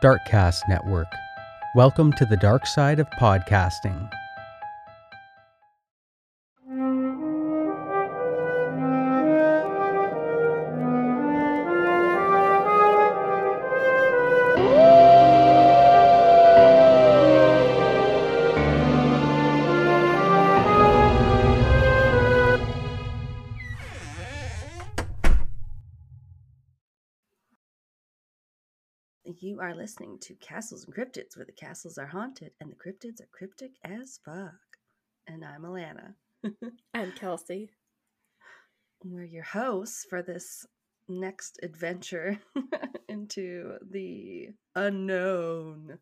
Darkcast Network. Welcome to the dark side of podcasting. Listening to Castles and Cryptids, where the castles are haunted and the cryptids are cryptic as fuck. And I'm Alanna. I'm Kelsey. We're your hosts for this next adventure into the unknown.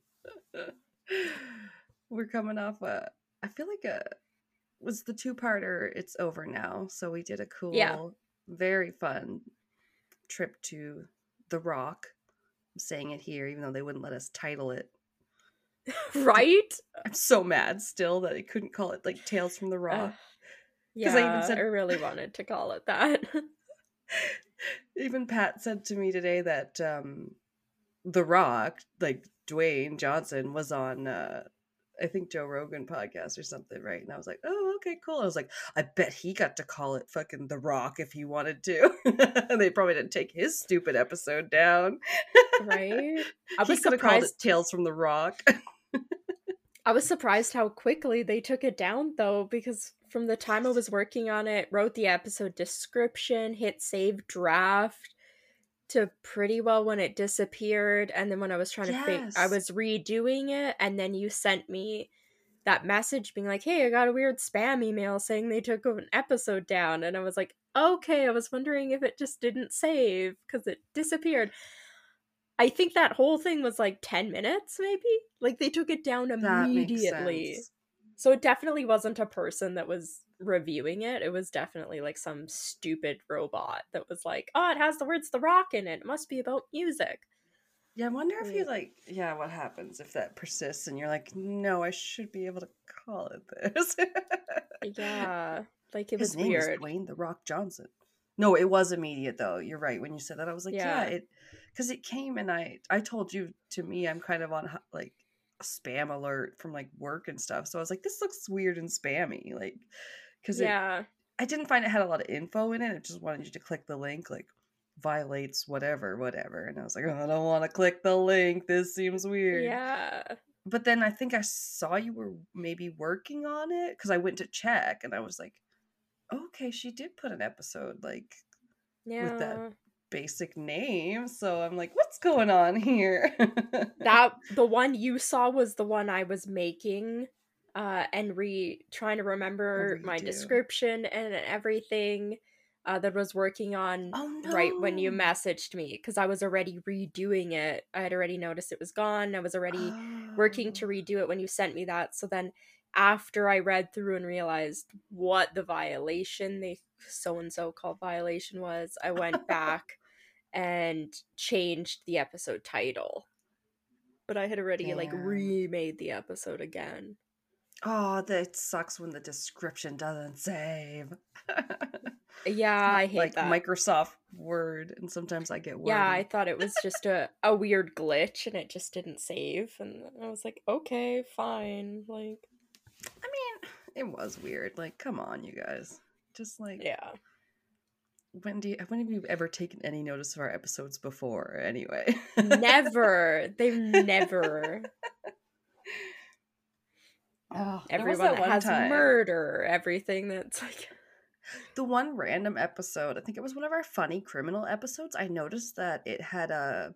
We're coming off a, I feel like a, was the two parter. It's over now. So we did a cool, Yeah. very fun trip to the Rock. Saying it here, even though they wouldn't let us title it. right? I'm so mad still that they couldn't call it like Tales from the Rock. Ugh. Yeah, I even said- I really wanted to call it that. even Pat said to me today that um The Rock, like Dwayne Johnson, was on uh I think Joe Rogan podcast or something, right? And I was like, oh, okay, cool. I was like, I bet he got to call it fucking The Rock if he wanted to. and they probably didn't take his stupid episode down. right? I was could have called it surprised. Tales from the Rock. I was surprised how quickly they took it down, though, because from the time I was working on it, wrote the episode description, hit save draft, to pretty well when it disappeared, and then when I was trying to think, I was redoing it, and then you sent me that message being like, "Hey, I got a weird spam email saying they took an episode down," and I was like, "Okay." I was wondering if it just didn't save because it disappeared. I think that whole thing was like ten minutes, maybe. Like they took it down immediately. So it definitely wasn't a person that was reviewing it. It was definitely like some stupid robot that was like, "Oh, it has the words "The Rock" in it. It must be about music." Yeah, I wonder if you like, yeah, what happens if that persists and you're like, no, I should be able to call it this. Yeah, like it His was name weird. is Dwayne the Rock Johnson. No, it was immediate though. You're right. When you said that, I was like, yeah, Yeah. it, because it came and I, I told you to me, I'm kind of on like a spam alert from like work and stuff. So I was like, this looks weird and spammy, like, because it, yeah, I didn't find it had a lot of info in it. It just wanted you to click the link, like violates whatever, whatever. And I was like, oh, I don't want to click the link. This seems weird. yeah, But then I think I saw you were maybe working on it because I went to check and I was like, okay, she did put an episode like yeah. that. basic name. So I'm like, what's going on here? that the one you saw was the one I was making uh and re trying to remember my redo. description and everything uh that was working on oh no. right when you messaged me because I was already redoing it. I had already noticed it was gone. I was already working to Oh. redo it when you sent me that. So then after I read through and realized what the violation they so and so called violation was, I went back and changed the episode title. But I had already like remade the episode again. Oh, that sucks when the description doesn't save. Yeah, I hate like that. Microsoft Word, and sometimes I get wordy. yeah, I thought it was just a, a weird glitch and it just didn't save. And I was like, okay, fine. Like, I mean, it was weird. Like, come on, you guys. Just like, yeah. when do you, when have you ever taken any notice of our episodes before? Anyway, never. They've never. Oh, Everyone that one has time. murder. Everything that's like. The one random episode, I think it was one of our funny criminal episodes. I noticed that it had a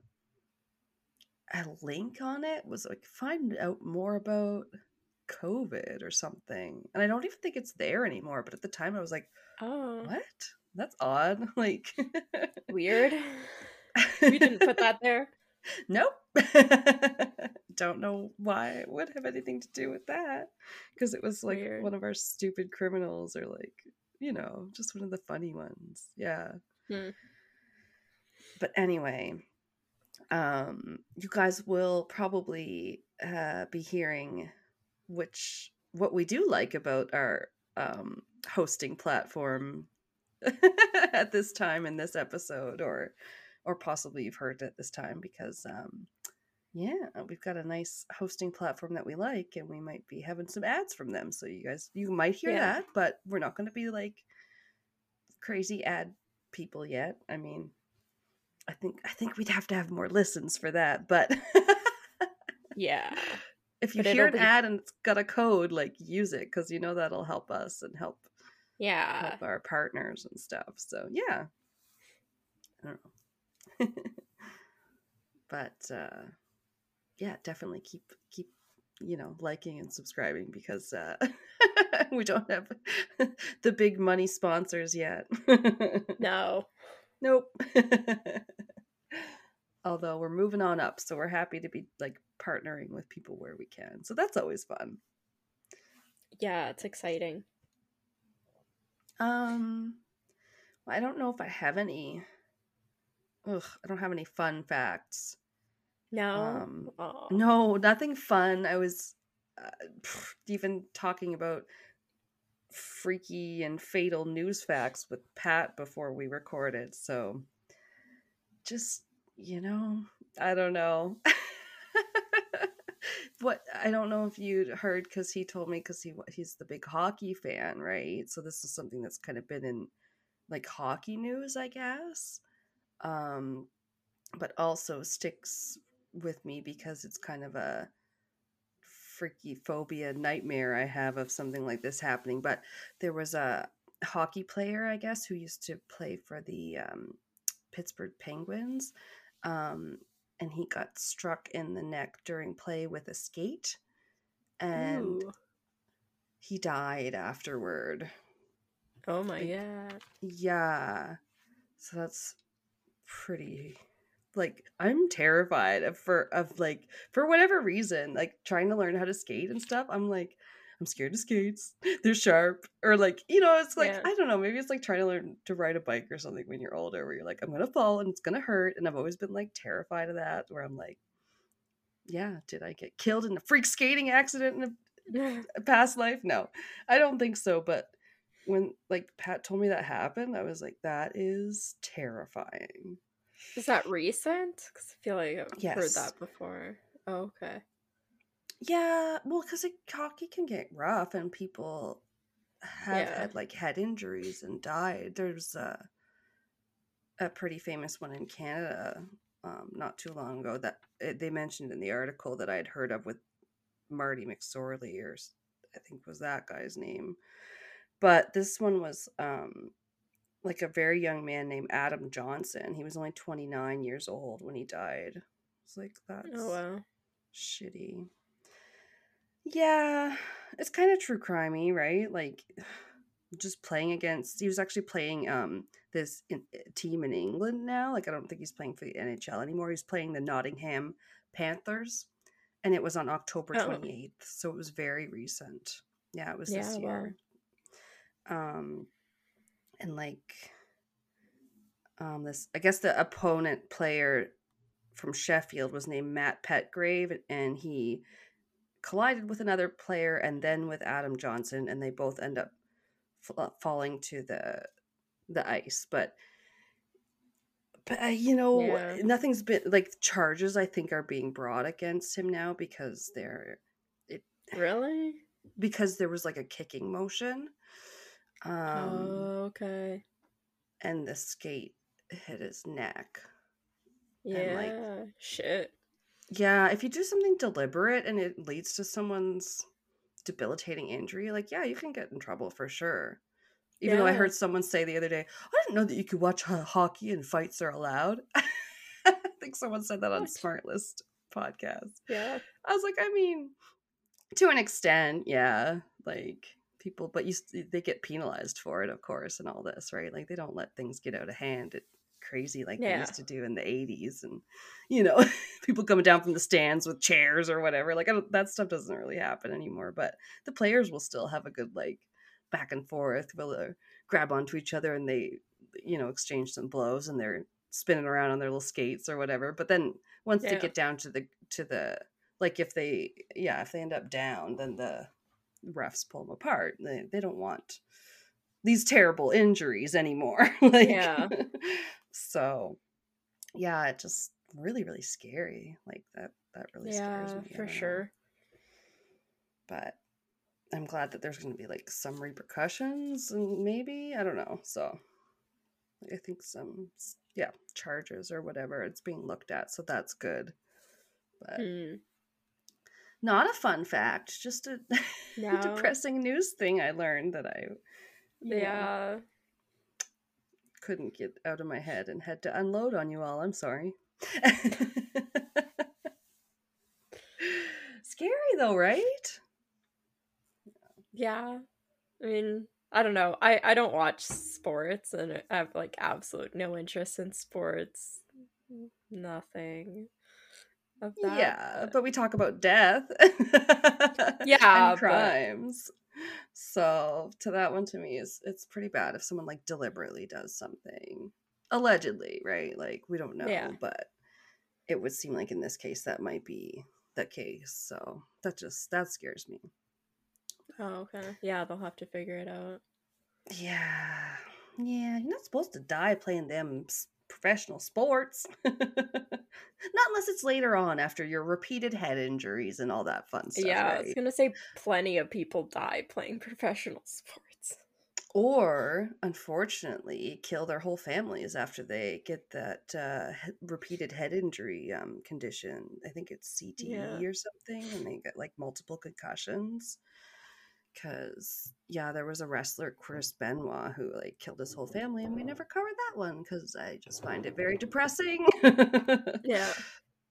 a link on it. Was like find out more about COVID or something, and I don't even think it's there anymore. But at the time, I was like, Oh, "What? That's odd." Like, weird. We didn't put that there. Nope. Don't know why it would have anything to do with that. Because it was like Weird. one of our stupid criminals or like, you know, just one of the funny ones. Yeah. Hmm. But anyway, um, you guys will probably uh, be hearing which what we do like about our um, hosting platform at this time in this episode or or possibly you've heard it this time because um yeah, we've got a nice hosting platform that we like, and we might be having some ads from them. So you guys, you might hear Yeah. that, but we're not going to be like crazy ad people yet. I mean, I think I think we'd have to have more listens for that. But Yeah. if you But hear an be- ad and it's got a code, like use it because you know that'll help us and help Yeah. help our partners and stuff. So yeah, I don't know, but uh, yeah, definitely keep keep you know liking and subscribing because uh, we don't have the big money sponsors yet. No. nope. Although we're moving on up, so we're happy to be like partnering with people where we can. So that's always fun. Yeah, it's exciting. Um, I don't know if I have any. Ugh, I don't have any fun facts. No. Um, Aw. No, nothing fun. I was uh, pff, even talking about freaky and fatal news facts with Pat before we recorded. So just, you know, I don't know. what I don't know if you'd heard because he told me because he he's the big hockey fan, right? So this is something that's kind of been in like hockey news, I guess. Um, but also sticks with me because it's kind of a freaky phobia nightmare I have of something like this happening. But there was a hockey player, I guess, who used to play for the um, Pittsburgh Penguins. Um, and he got struck in the neck during play with a skate. And Ooh. he died afterward. Oh my like- god. Yeah. So that's pretty like I'm terrified of for of like for whatever reason, like trying to learn how to skate and stuff. I'm like I'm scared of skates. They're sharp or like, you know, it's like Yeah. I don't know, maybe it's like trying to learn to ride a bike or something when you're older where you're like I'm going to fall and it's going to hurt and I've always been like terrified of that where I'm like yeah, did I get killed in a freak skating accident in a a past life? No, I don't think so. But when like Pat told me that happened, I was like, that is terrifying. Is that recent? Because I feel like I've heard that before. Oh, okay. Yeah, well, because hockey can get rough and people have Yeah. had like head injuries and died. There's a a pretty famous one in Canada um, not too long ago that eh, they mentioned in the article that I had heard of with Marty McSorley or I think was that guy's name. But this one was um, like a very young man named Adam Johnson. He was only 29 years old when he died. It's like that's Oh wow. shitty. Yeah, it's kind of true crimey, right? Like just playing against he was actually playing um this in, eh, team in England now. Like I don't think he's playing for the NHL anymore. He's playing the Nottingham Panthers and it was on October Oh. 28th. So it was very recent. Yeah, it was Yeah, this wow. year. Um and like um this I guess the opponent player from Sheffield was named Matt Petgrave, and he collided with another player and then with Adam Johnson, and they both end up f- falling to the the ice. But, but uh, you know, Yeah. nothing's been like charges. I think are being brought against him now because they're Really? because there was like a kicking motion, um, oh, okay. and the skate hit his neck. Yeah. like, Shit. Yeah, if you do something deliberate and it leads to someone's debilitating injury, like yeah, you can get in trouble for sure. Even though I heard someone say the other day, I didn't know that you could watch hockey and fights are allowed. I think someone said that on? SmartLess podcast. Yeah. I was like, I mean, to an extent, yeah, like people, but you they get penalized for it, of course, and all this, right? Like they don't let things get out of hand. It, crazy like they used to do in the 80s and you know people coming down from the stands with chairs or whatever like I don't, that stuff doesn't really happen anymore but the players will still have a good like back and forth will uh, grab onto each other and they you know exchange some blows and they're spinning around on their little skates or whatever but then once they get down to the to the like if they yeah if they end up down then the refs pull them apart they, they don't want these terrible injuries anymore like Yeah. so yeah it just really really scary. Like that that really yeah, scares me. For sure. But I'm glad that there's going to be like some repercussions and maybe I don't know. So I think some yeah charges or whatever it's being looked at. So that's good. But Hmm. Not a fun fact, just a No. depressing news thing I learned that I know, Yeah. couldn't get out of my head and had to unload on you all. I'm sorry. Scary though, right? Yeah. I mean, I don't know. I I don't watch sports and I have like absolute no interest in sports. Nothing of that. yeah, but- we talk about death. Yeah, and but- crimes. So to that one to me is it's pretty bad if someone like deliberately does something. Allegedly, right? Like we don't know, Yeah. but it would seem like in this case that might be the case. So that just that scares me. Oh, okay. Yeah, they'll have to figure it out. Yeah. Yeah, you're not supposed to die playing them professional sports. not unless it's later on after your repeated head injuries and all that fun stuff. yeah, I right? was gonna say plenty of people die playing professional sports. Or, unfortunately, kill their whole families after they get that uh, repeated head injury um, condition. I think it's CTE Yeah. or something, and they get like multiple concussions. Because yeah, there was a wrestler, Chris Benoit, who like killed his whole family, and we never covered that one because I just find it very depressing. Yeah.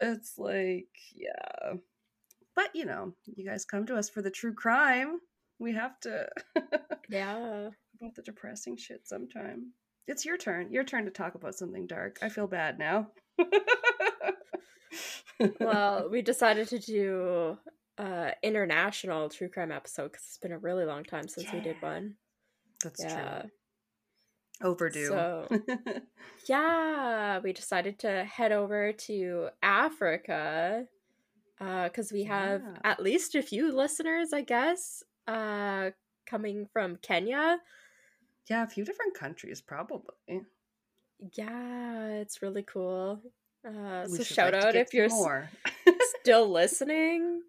it's like yeah, but you know, you guys come to us for the true crime. We have to Yeah. about the depressing shit sometime. It's your turn. Your turn to talk about something dark. I feel bad now. Well, we decided to do uh international true crime episode because it's been a really long time since we did one. that's yeah. true. Overdue. So yeah, we decided to head over to Africa because we have Yeah. at least a few listeners, I guess, uh, coming from Kenya. yeah, a few different countries probably. Yeah, it's really cool. Uh, so shout like out if you're s- still listening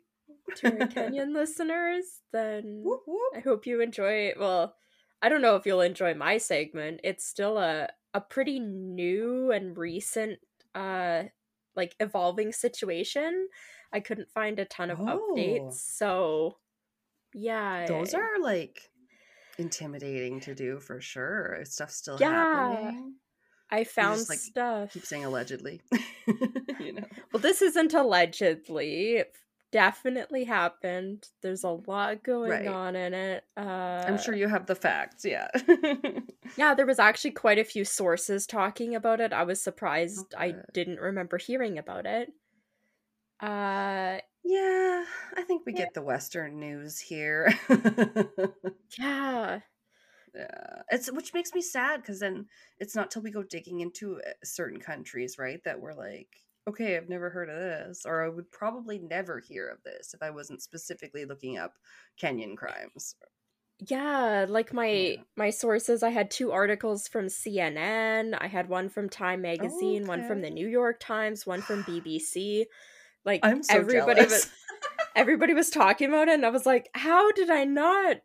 to our Kenyan listeners, then Whoop, whoop. I hope you enjoy. Well, I don't know if you'll enjoy my segment. It's still a a pretty new and recent, uh, like evolving situation. I couldn't find a ton of Oh. updates, so yeah, Those are like intimidating to do for sure. Stuff still Yeah. happening. I found just, like, stuff. Keep saying allegedly. you know. Well, this isn't allegedly. It definitely happened. There's a lot going Right. on in it. Uh, I'm sure you have the facts, yeah. Yeah, there was actually quite a few sources talking about it. I was surprised I didn't remember hearing about it. Uh Yeah, I think we get the Western news here. yeah. yeah, it's which makes me sad because then it's not till we go digging into uh, certain countries, right, that we're like, okay, I've never heard of this, or I would probably never hear of this if I wasn't specifically looking up Kenyan crimes. Yeah, like my Yeah. my sources, I had two articles from CNN, I had one from Time oh, magazine, one from the New York Times, one from BBC. Like I'm so everybody jealous. was everybody was talking about it and I was like, how did I not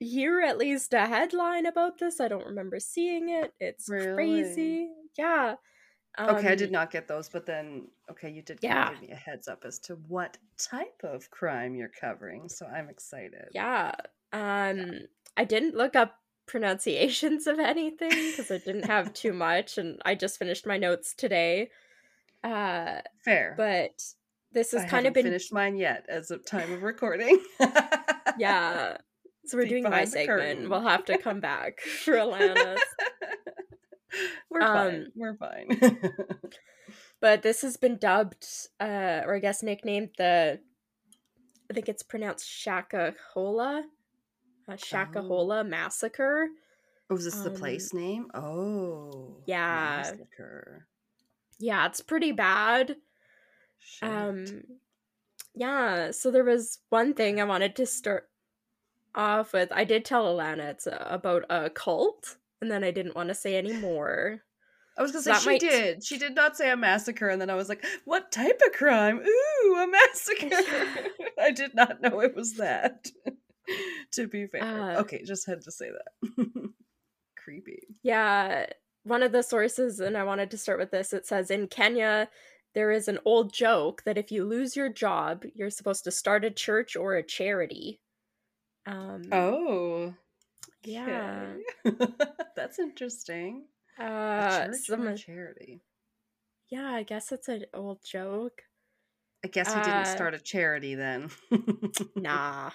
hear at least a headline about this? I don't remember seeing it. It's Really? crazy. Yeah. Okay, I Um, did not get those, but then okay, you did Yeah. give me a heads up as to what type of crime you're covering, so I'm excited. Yeah. Um I didn't look up pronunciations of anything because I didn't have too much and I just finished my notes today. Uh Fair, but this has I kind of been finished mine yet as of time of recording. yeah. So we're Peek doing my segment. curtain. We'll have to come back for Alanna's. We're fine. Um, We're fine. But this has been dubbed uh or I guess nicknamed the I think it's pronounced Shakahola. Uh, Shakahola massacre. oh, is this the um, place name? Oh, yeah. massacre. Yeah, it's pretty bad. Shit. Um yeah, so there was one thing I wanted to start off with. I did tell Alanna it's uh, about a cult, and then I didn't want to say any more. I was gonna So say she might- did. She did not say a massacre, and then I was like, "What type of crime? Ooh, a massacre!" I did not know it was that. to be fair, Uh, okay, just had to say that. Creepy. Yeah, one of the sources, and I wanted to start with this. It says in Kenya, there is an old joke that if you lose your job, you're supposed to start a church or a charity. Um, Oh, yeah. that's interesting. A Uh, church some charity. yeah, I guess it's an old joke. I guess he Uh, didn't start a charity then. Nah.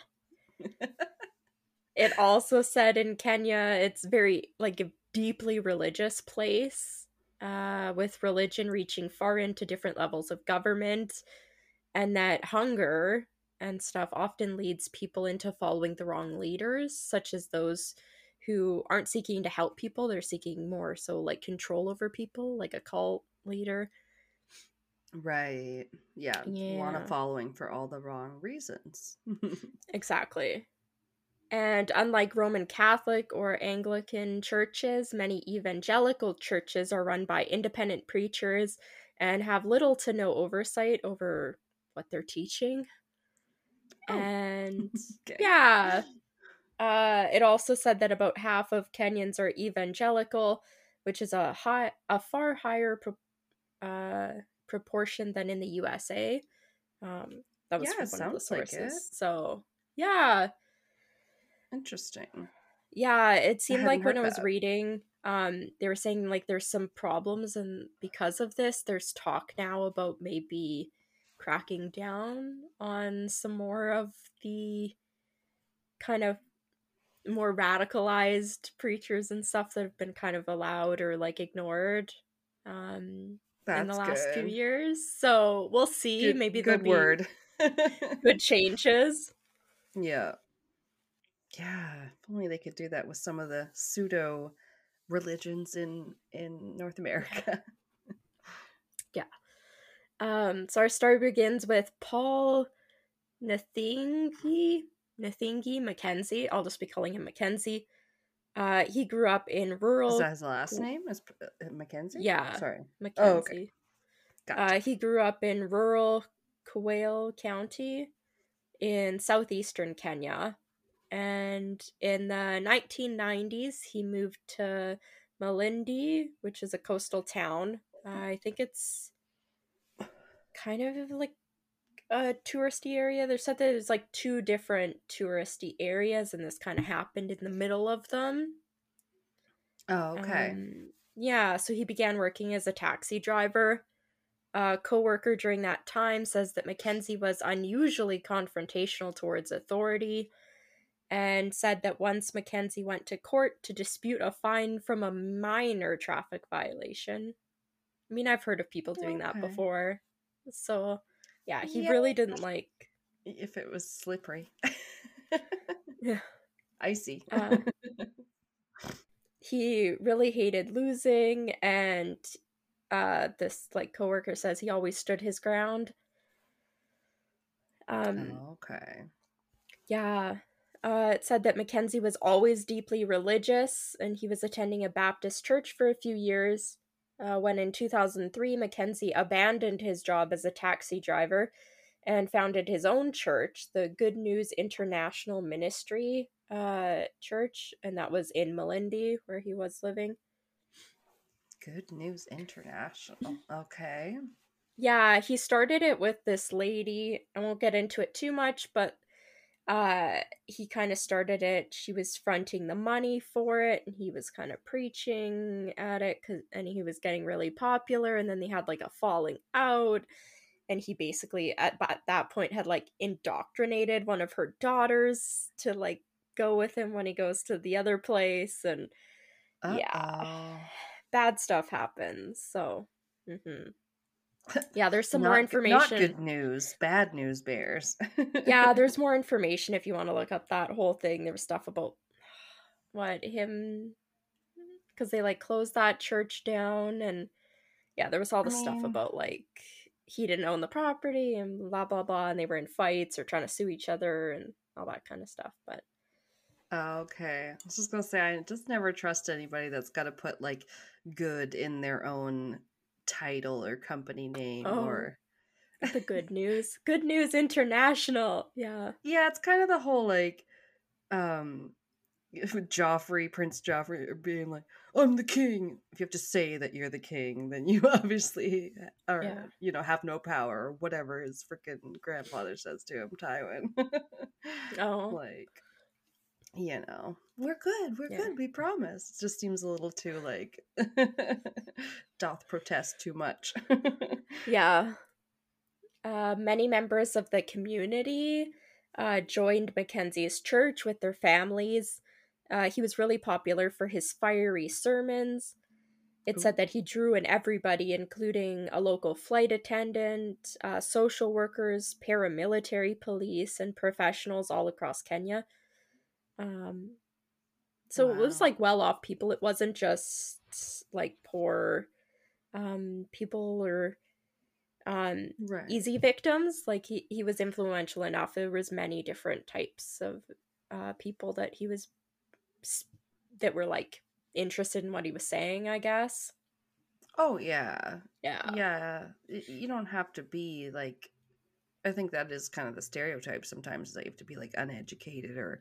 it also said in Kenya it's very like a deeply religious place, uh, with religion reaching far into different levels of government, and that hunger and stuff often leads people into following the wrong leaders, such as those who aren't seeking to help people, they're seeking more so like control over people, like a cult leader. Right. Yeah. Want a following for all the wrong reasons. Exactly. And unlike Roman Catholic or Anglican churches, many evangelical churches are run by independent preachers and have little to no oversight over what they're teaching. Oh. And Okay. yeah. Uh, it also said that about half of Kenyans are evangelical, which is a high, a far higher pro- uh, proportion than in the USA. Um, that was Yeah, from one of the sounds like sources. So yeah, Interesting. yeah. It seemed like when I was that. reading, um, they were saying like there's some problems, and because of this, there's talk now about maybe cracking down on some more of the kind of more radicalized preachers and stuff that have been kind of allowed or like ignored um That's in the last few years so we'll see Good, maybe good word. good changes yeah. Yeah. If only they could do that with some of the pseudo religions in in North America. Um so our story begins with paul Nthenge Nthenge mackenzie i'll just be calling him mackenzie uh he grew up in rural. Is that his last name? Is uh, Mackenzie? Yeah. Sorry. mackenzie Oh, okay. Gotcha. Uh, he grew up in rural Kwale County in southeastern Kenya. And in the 1990s, he moved to Malindi, which is a coastal town. Uh, I think it's kind of like a touristy area. There's said that there's like two different touristy areas, and this kind of happened in the middle of them. oh, okay. Um, yeah, so he began working as a taxi driver. A coworker during that time says that Mackenzie was unusually confrontational towards authority and said that once Mackenzie went to court to dispute a fine from a minor traffic violation. I mean, I've heard of people doing that before. So, yeah, he Yeah. really didn't like if it was slippery. Yeah. Icy. Uh, he really hated losing and uh this like coworker says he always stood his ground um Oh, okay. yeah uh it said that mackenzie was always deeply religious and he was attending a baptist church for a few years uh, when in 2003 mackenzie abandoned his job as a taxi driver and founded his own church the good news international ministry uh church and that was in malindi where he was living Good News International. Okay. Yeah, he started it with this lady. I won't get into it too much, but uh he kind of started it. She was fronting the money for it and he was kind of preaching at it cuz and he was getting really popular and then they had like a falling out and he basically at, at that point had like indoctrinated one of her daughters to like go with him when he goes to the other place and Yeah. Uh-oh. bad stuff happens. So, mhm. Yeah, there's some Not more information. Not good news. Bad news bears. yeah, there's more information if you want to look up that whole thing. There was stuff about what him because they like closed that church down, and yeah, there was all the stuff oh. about like he didn't own the property and blah blah blah, and they were in fights or trying to sue each other and all that kind of stuff. But Okay. I was just gonna say I just never trust anybody that's gotta put like good in their own title or company name Oh. or the good news. Good news international. Yeah. yeah it's kind of the whole like um joffrey prince joffrey being like i'm the king if you have to say that you're the king then you obviously are Yeah. you know have no power or whatever his freaking grandfather says to him tywin Oh. like you know we're good we're Yeah. good we promise it just seems a little too like doth protest too much Yeah. Uh, many members of the community uh, joined Mackenzie's church with their families. Uh, he was really popular for his fiery sermons. It Cool. said that he drew in everybody, including a local flight attendant, uh, social workers, paramilitary police, and professionals all across Kenya. Um, so it was like well off people. It wasn't just like poor um, people or um, right easy victims. Like he, he was influential enough. There was many different types of uh, people that he was that were like interested in what he was saying. I guess. oh yeah Yeah. yeah you don't have to be like i think that is kind of the stereotype sometimes that you have to be like uneducated or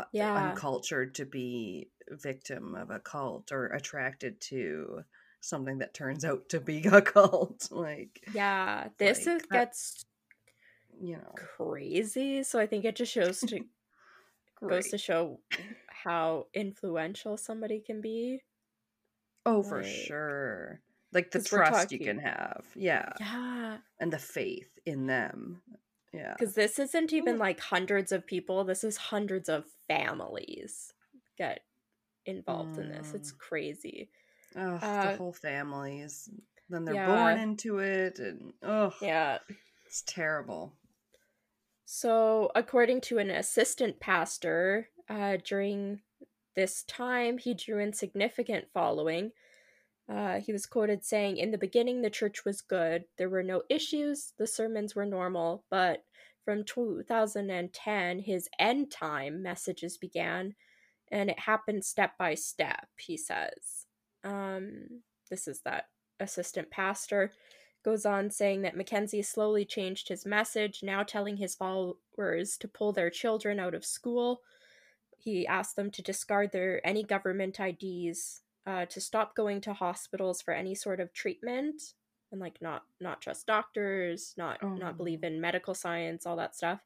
Uh, yeah. uncultured to be victim of a cult or attracted to something that turns out to be a cult like Yeah. This Like, is, gets you know crazy. So I think it just shows to goes to show how influential somebody can be. oh for sure like the trust you can have yeah Yeah. and the faith in them yeah Because this isn't even Mm. like hundreds of people. This is hundreds of families get involved in this. It's Mm. crazy. oh uh, the whole families then they're yeah. born into it and oh Yeah. it's terrible So, according to an assistant pastor, uh, during this time, he drew in significant following. Uh, he was quoted saying, In the beginning, the church was good. There were no issues. The sermons were normal. But from 2010, his end time messages began, and it happened step by step, he says. Um, this is that assistant pastor goes on saying that Mackenzie slowly changed his message, now telling his followers to pull their children out of school. He asked them to discard their any government IDs, uh, to stop going to hospitals for any sort of treatment, and like not not trust doctors, not Oh, not believe in medical science, all that stuff,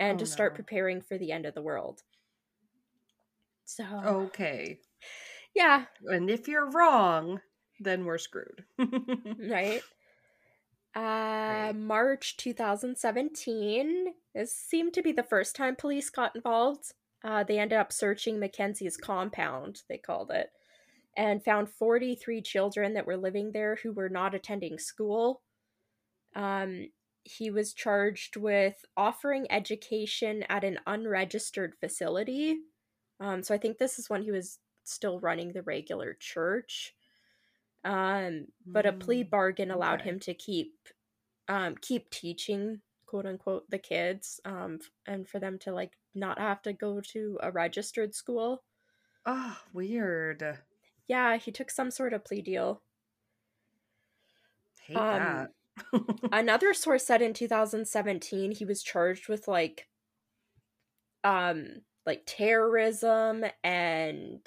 and Oh, to start no. preparing for the end of the world. So okay yeah, and if you're wrong then we're screwed right? Uh, Right. March 2017. This seemed to be the first time police got involved. Uh, they ended up searching Mackenzie's compound, they called it, and found 43 children that were living there who were not attending school. Um, he was charged with offering education at an unregistered facility. Um, so I think this is when he was still running the regular church. Um, but a plea Mm, bargain allowed okay. him to keep um, keep teaching quote unquote the kids um, and for them to like not have to go to a registered school. oh weird Yeah, he took some sort of plea deal. hate Um, that Another source said in 2017 he was charged with like um like terrorism and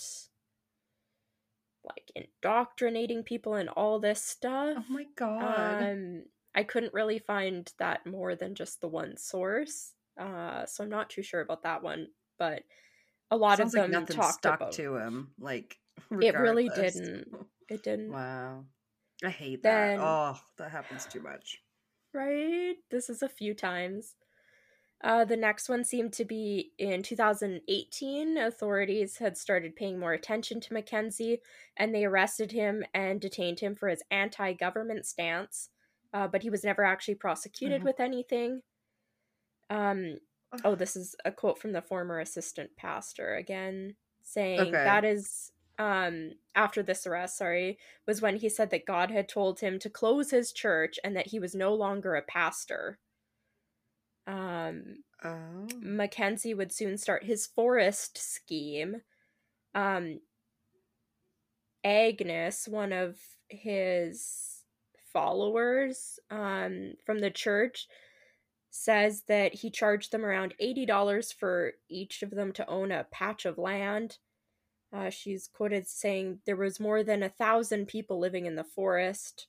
like indoctrinating people and all this stuff. oh my god Um I couldn't really find that more than just the one source. Uh so I'm not too sure about that one, but a lot Sounds of like them nothing talked stuck about to him like It really didn't. it didn't wow i hate Then- that oh that happens too much right? This is a few times. Uh, the next one seemed to be in 2018. Authorities had started paying more attention to Mackenzie, and they arrested him and detained him for his anti government stance. Uh, but he was never actually prosecuted Mhm. with anything. Um, oh, this is a quote from the former assistant pastor again, saying Okay. that is um after this arrest sorry was when he said that god had told him to close his church and that he was no longer a pastor. Um oh. Mackenzie would soon start his forest scheme. Um Agnes, one of his followers um, from the church, says that he charged them around $80 for each of them to own a patch of land. Uh, she's quoted saying there was more than a thousand people living in the forest.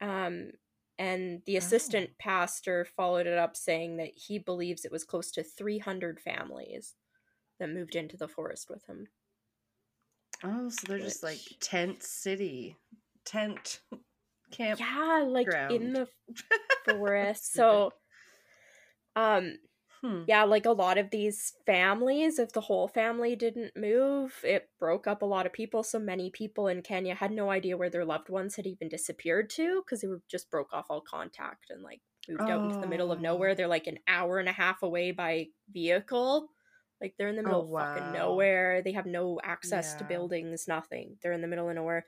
Um, and the assistant oh. pastor followed it up saying that he believes it was close to 300 families that moved into the forest with him. Oh, so they're Which... just like tent city, tent camp. Yeah, like ground. in the forest. so um hmm. yeah, like a lot of these families, if the whole family didn't move, it broke up a lot of people. So many people in Kenya had no idea where their loved ones had even disappeared to because they were just broke off all contact and like moved oh. out into the middle of nowhere. They're like an hour and a half away by vehicle. Like they're in the middle oh, wow. of fucking nowhere. They have no access yeah. to buildings, nothing. They're in the middle of nowhere.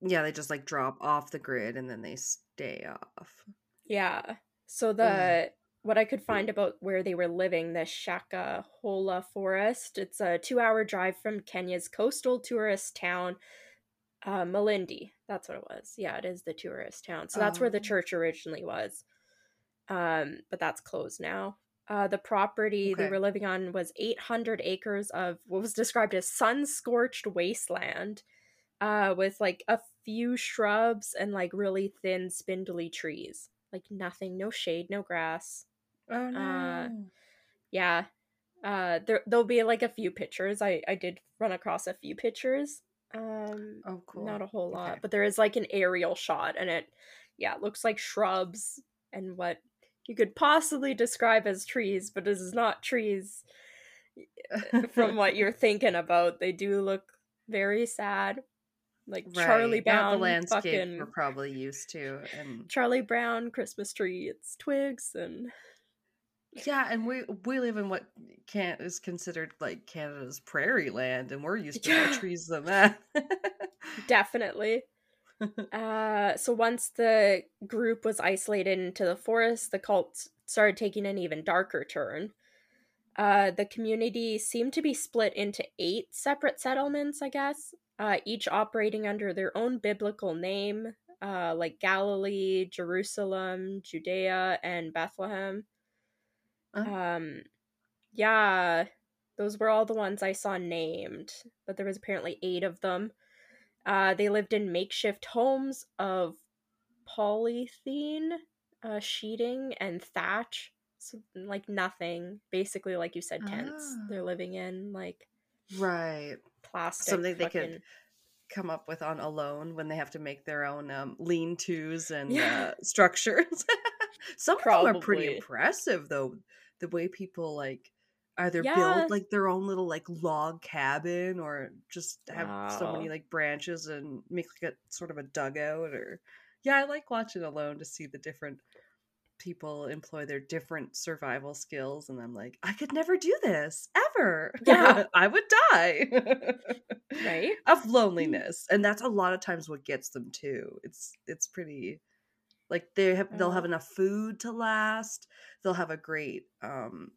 Yeah, they just like drop off the grid and then they stay off. Yeah. So the mm what I could find about where they were living, the Shakahola Forest. It's a two hour drive from Kenya's coastal tourist town, uh, Malindi. That's what it was. Yeah, it is the tourist town. So that's where the oh. church originally was. Um, but that's closed now. Uh, the property okay. they were living on was 800 acres of what was described as sun scorched wasteland uh, with like a few shrubs and like really thin, spindly trees. Like nothing, no shade, no grass. Oh no. Uh, yeah. Uh there there'll be like a few pictures. I I did run across a few pictures. Um oh cool. Not a whole lot, okay. but there is like an aerial shot and it yeah, it looks like shrubs and what you could possibly describe as trees, but this is not trees from what you're thinking about. They do look very sad. Like right. Charlie Brown, the landscape fucking, we're probably used to, and Charlie Brown Christmas tree. It's twigs and yeah, and we we live in what can is considered like Canada's prairie land, and we're used to more trees than that. Definitely. uh, so once the group was isolated into the forest, the cult started taking an even darker turn. Uh, the community seemed to be split into eight separate settlements, I guess, uh, each operating under their own biblical name, uh, like Galilee, Jerusalem, Judea, and Bethlehem. Uh-huh. Um, yeah, those were all the ones I saw named, but there was apparently eight of them. Uh, they lived in makeshift homes of polythene uh, sheeting and thatch, so like nothing. Basically, like you said, tents. They're ah. living in like right plastic. Something they could come up with on alone when they have to make their own um, lean tos and yeah. uh, structures. Some Probably. of them are pretty impressive, though the way people like either yeah. build like their own little like log cabin or just have wow. so many like branches and make like a sort of a dugout or yeah i like watching alone to see the different people employ their different survival skills and i'm like i could never do this ever yeah i would die right of loneliness mm. and that's a lot of times what gets them too it's it's pretty like they have they'll have oh. enough food to last they'll have a great um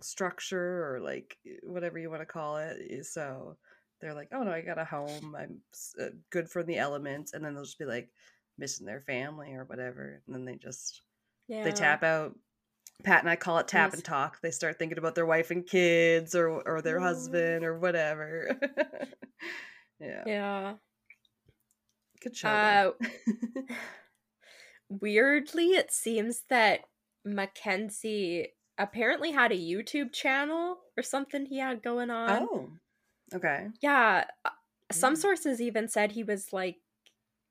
structure or like whatever you want to call it so they're like oh no i got a home i'm uh, good for the elements and then they'll just be like missing their family or whatever and then they just yeah. they tap out. Pat and i call it tap and talk they start thinking about their wife and kids or or their husband or whatever. Yeah. Yeah. Good show uh, weirdly, it seems that Mackenzie apparently had a YouTube channel or something he had going on. Oh, okay. Yeah. Uh, some mm. sources even said he was like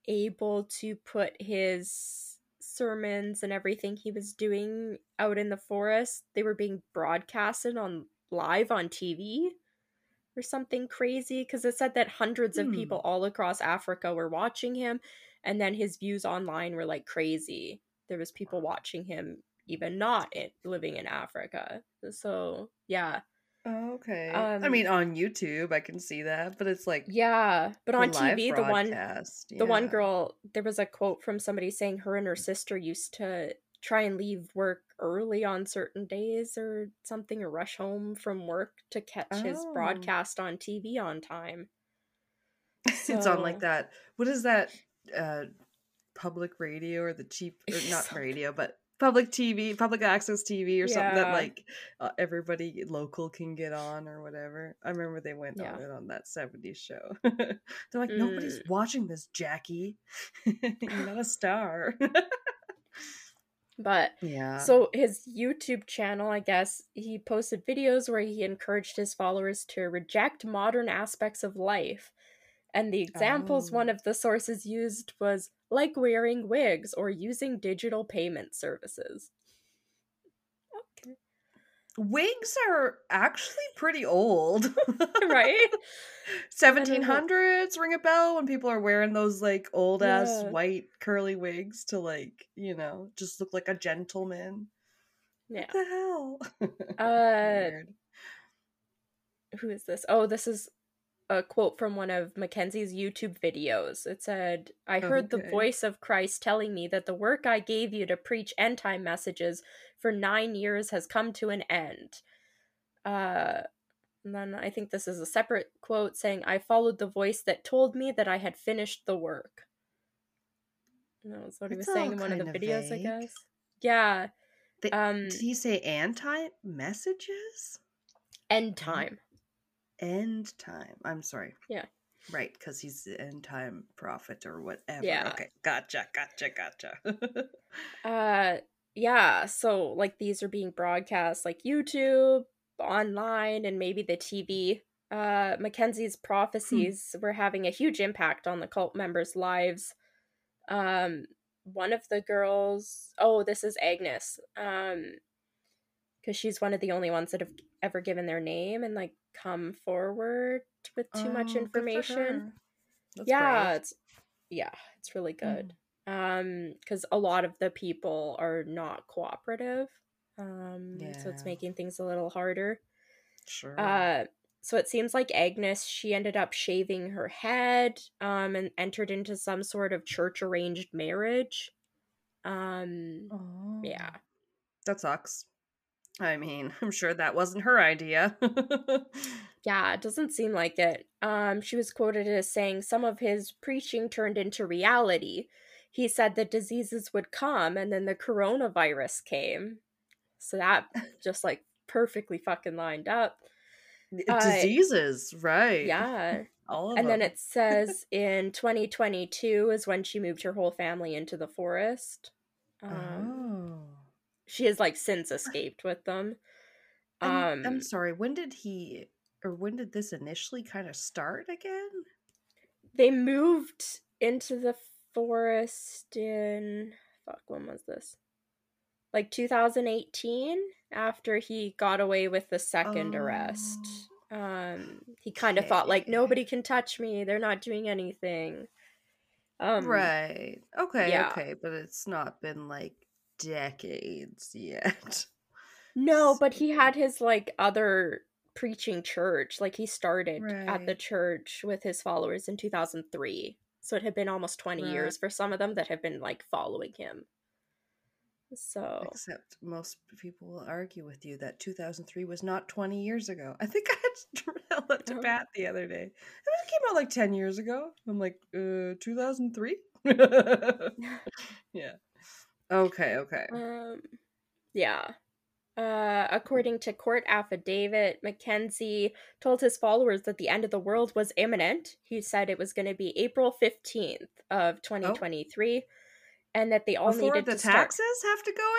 able to put his sermons and everything he was doing out in the forest, they were being broadcasted on live on TV or something crazy because it said that hundreds of people hmm. all across Africa were watching him and then his views online were like crazy there was people watching him even not in, living in africa so yeah okay um, i mean on youtube i can see that but it's like yeah but on tv the one yeah. the one girl there was a quote from somebody saying her and her sister used to try and leave work early on certain days or something or rush home from work to catch oh. his broadcast on tv on time it's on like that. What is that? Uh, public radio or the cheap or not radio, but public TV, public access TV or something that like uh, everybody local can get on or whatever. I remember they went Yeah. on it on that 70s show. They're like, nobody's Mm. watching this, Jackie. You're not a star. But yeah. So his YouTube channel, I guess, he posted videos where he encouraged his followers to reject modern aspects of life. And the examples one Oh. of the sources used was like wearing wigs or using digital payment services. Okay. wigs are actually pretty old. Right? 1700s ring a bell when people are wearing those like old ass Yeah. white curly wigs to like, you know, just look like a gentleman. Yeah. What the hell? Uh Weird. who is this? Oh, this is a quote from one of Mackenzie's YouTube videos. It said, I heard the voice of Christ telling me that the work I gave you to preach end time messages for nine years has come to an end. Uh, and then I think this is a separate quote saying, I followed the voice that told me that I had finished the work. And that was what he was saying in one of the videos, I guess. Yeah. They- Um, Did he say anti messages? end time. End time. I'm sorry. Yeah. Right, because he's the end time prophet or whatever. Yeah. Okay. Gotcha, gotcha, gotcha. Uh yeah, so like these are being broadcast like YouTube, online, and maybe the TV. Uh Mackenzie's prophecies were having a huge impact on the cult members' lives. Um one of the girls oh, this is Agnes. Um because she's one of the only ones that have ever given their name and like come forward with too much Oh, for information. That's yeah brave. it's yeah it's really good um because a lot of the people are not cooperative um so it's making things a little harder Sure. uh so it seems like agnes she ended up shaving her head um and entered into some sort of church arranged marriage um Oh. yeah That sucks. I mean, I'm sure that wasn't her idea. Yeah, it doesn't seem like it. Um, she was quoted as saying some of his preaching turned into reality. He said that diseases would come, and then the coronavirus came. So that just like perfectly fucking lined up. Uh, Diseases, right. Yeah. All of And then it says in 2022 is when she moved her whole family into the forest. Um, oh. She has like since escaped with them. I'm, I'm Um, sorry, when did he or when did this initially kind of start again? they moved into the forest in fuck when was this like 2018 after he got away with the second arrest um he kind of thought like nobody can touch me they're not doing anything um right. Okay, yeah. okay, but it's not been like decades yet. no but he had his like other preaching church like he started at the church with his followers in 2003 so it had been almost 20 Right. years for some of them that have been like following him so Except most people will argue with you that 2003 was not 20 years ago. I think I had to to Oh. Pat the other day. It came out like 10 years ago. I'm like, uh, 2003? yeah. Okay, okay. Um, yeah. Uh, according to court affidavit, Mackenzie told his followers that the end of the world was imminent. He said it was going to be April 15th of 2023 and that they all Before needed the to start. taxes have to go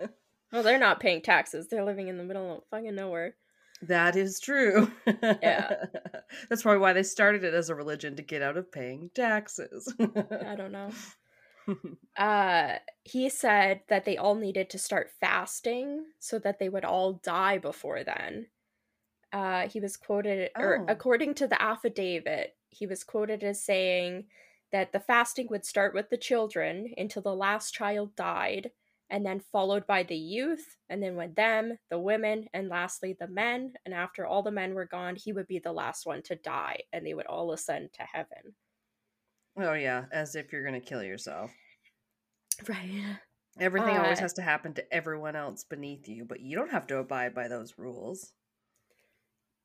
in? Well, they're not paying taxes. They're living in the middle of fucking nowhere. that is true. Yeah. That's probably why they started it as a religion to get out of paying taxes. I don't know. Uh, he said that they all needed to start fasting so that they would all die before then. Uh, he was quoted, or Oh. according to the affidavit, he was quoted as saying that the fasting would start with the children until the last child died, and then followed by the youth, and then with them, the women, and lastly the men. And after all the men were gone, he would be the last one to die, and they would all ascend to heaven. Oh, yeah, as if you're going to kill yourself. Right. Everything always Uh, has to happen to everyone else beneath you, but you don't have to abide by those rules.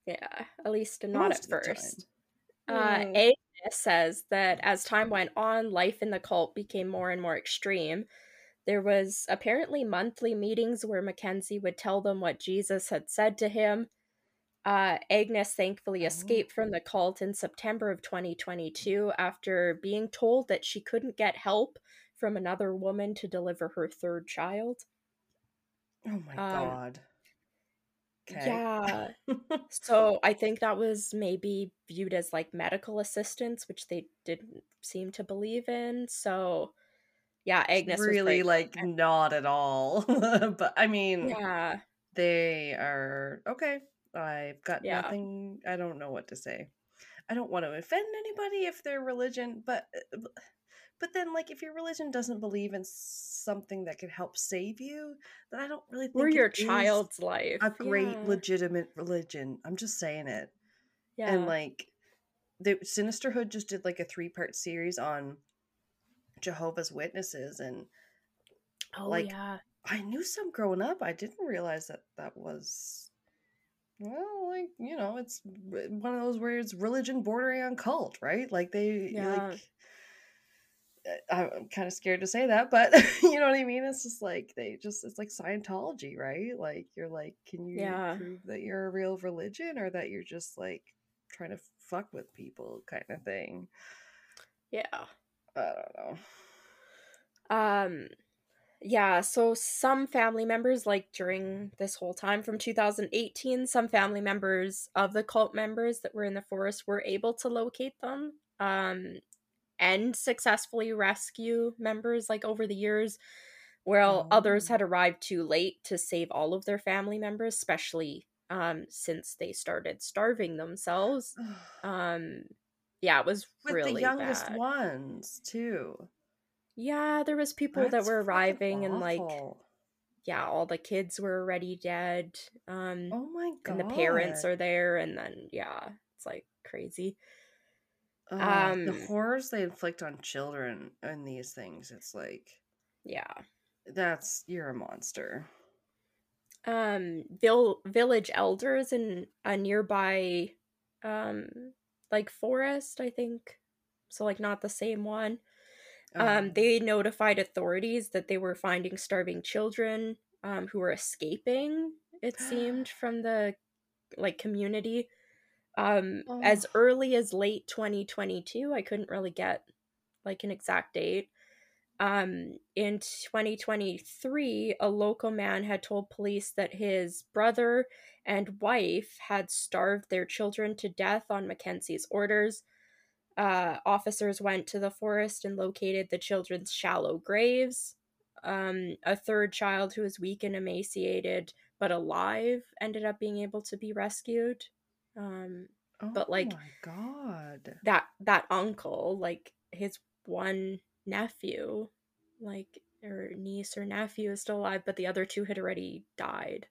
Yeah, at least not Most at of the time. first. Uh, Mm. Agnes says that as time went on, life in the cult became more and more extreme. There was apparently monthly meetings where Mackenzie would tell them what Jesus had said to him. Uh, Agnes thankfully Oh. escaped from the cult in September of 2022 after being told that she couldn't get help from another woman to deliver her third child. Oh my Um, god. Okay. Yeah. So I think that was maybe viewed as like medical assistance, which they didn't seem to believe in. So yeah, Agnes really like not at all. but I mean, Yeah. they are okay. I've got Yeah. nothing. I don't know what to say. I don't want to offend anybody if their religion, but uh, but then like if your religion doesn't believe in something that could help save you, then I don't really think Or your child's life. a great yeah. legitimate religion. I'm just saying it. yeah. And like the Sinisterhood just did like a three part series on Jehovah's Witnesses and oh like, yeah. I knew some growing up. I didn't realize that that was well, like you know, it's one of those where it's religion bordering on cult, right? Like they Yeah. like. I'm kind of scared to say that, but you know what I mean. It's just like they just—it's like Scientology, right? Like you're like, can you Yeah. prove that you're a real religion, or that you're just like trying to fuck with people, kind of thing? Yeah. I don't know. Um yeah, so some family members like during this whole time from 2018, some family members of the cult members that were in the forest were able to locate them um and successfully rescue members like over the years while others Oh. had arrived too late to save all of their family members, especially um since they started starving themselves. Um yeah, it was With really the youngest bad. ones too. Yeah, there was people that were arriving and like yeah, all the kids were already dead. Um Oh my god. and the parents are there and then yeah, it's like crazy. Um, the horrors they inflict on children in these things. It's like Yeah. that's you're a monster. Um vill- village elders in a nearby um like forest, I think. So like not the same one. Um Um, they notified authorities that they were finding starving children um who were escaping, it seemed from the like community. Um as Oh. early as late 2022 i couldn't really get like an exact date. Um in 2023 a local man had told police that his brother and wife had starved their children to death on mackenzie's orders uh officers went to the forest and located the children's shallow graves um a third child who was weak and emaciated but alive ended up being able to be rescued um oh but, like, my god. that that uncle like his one nephew like or niece or nephew is still alive but the other two had already died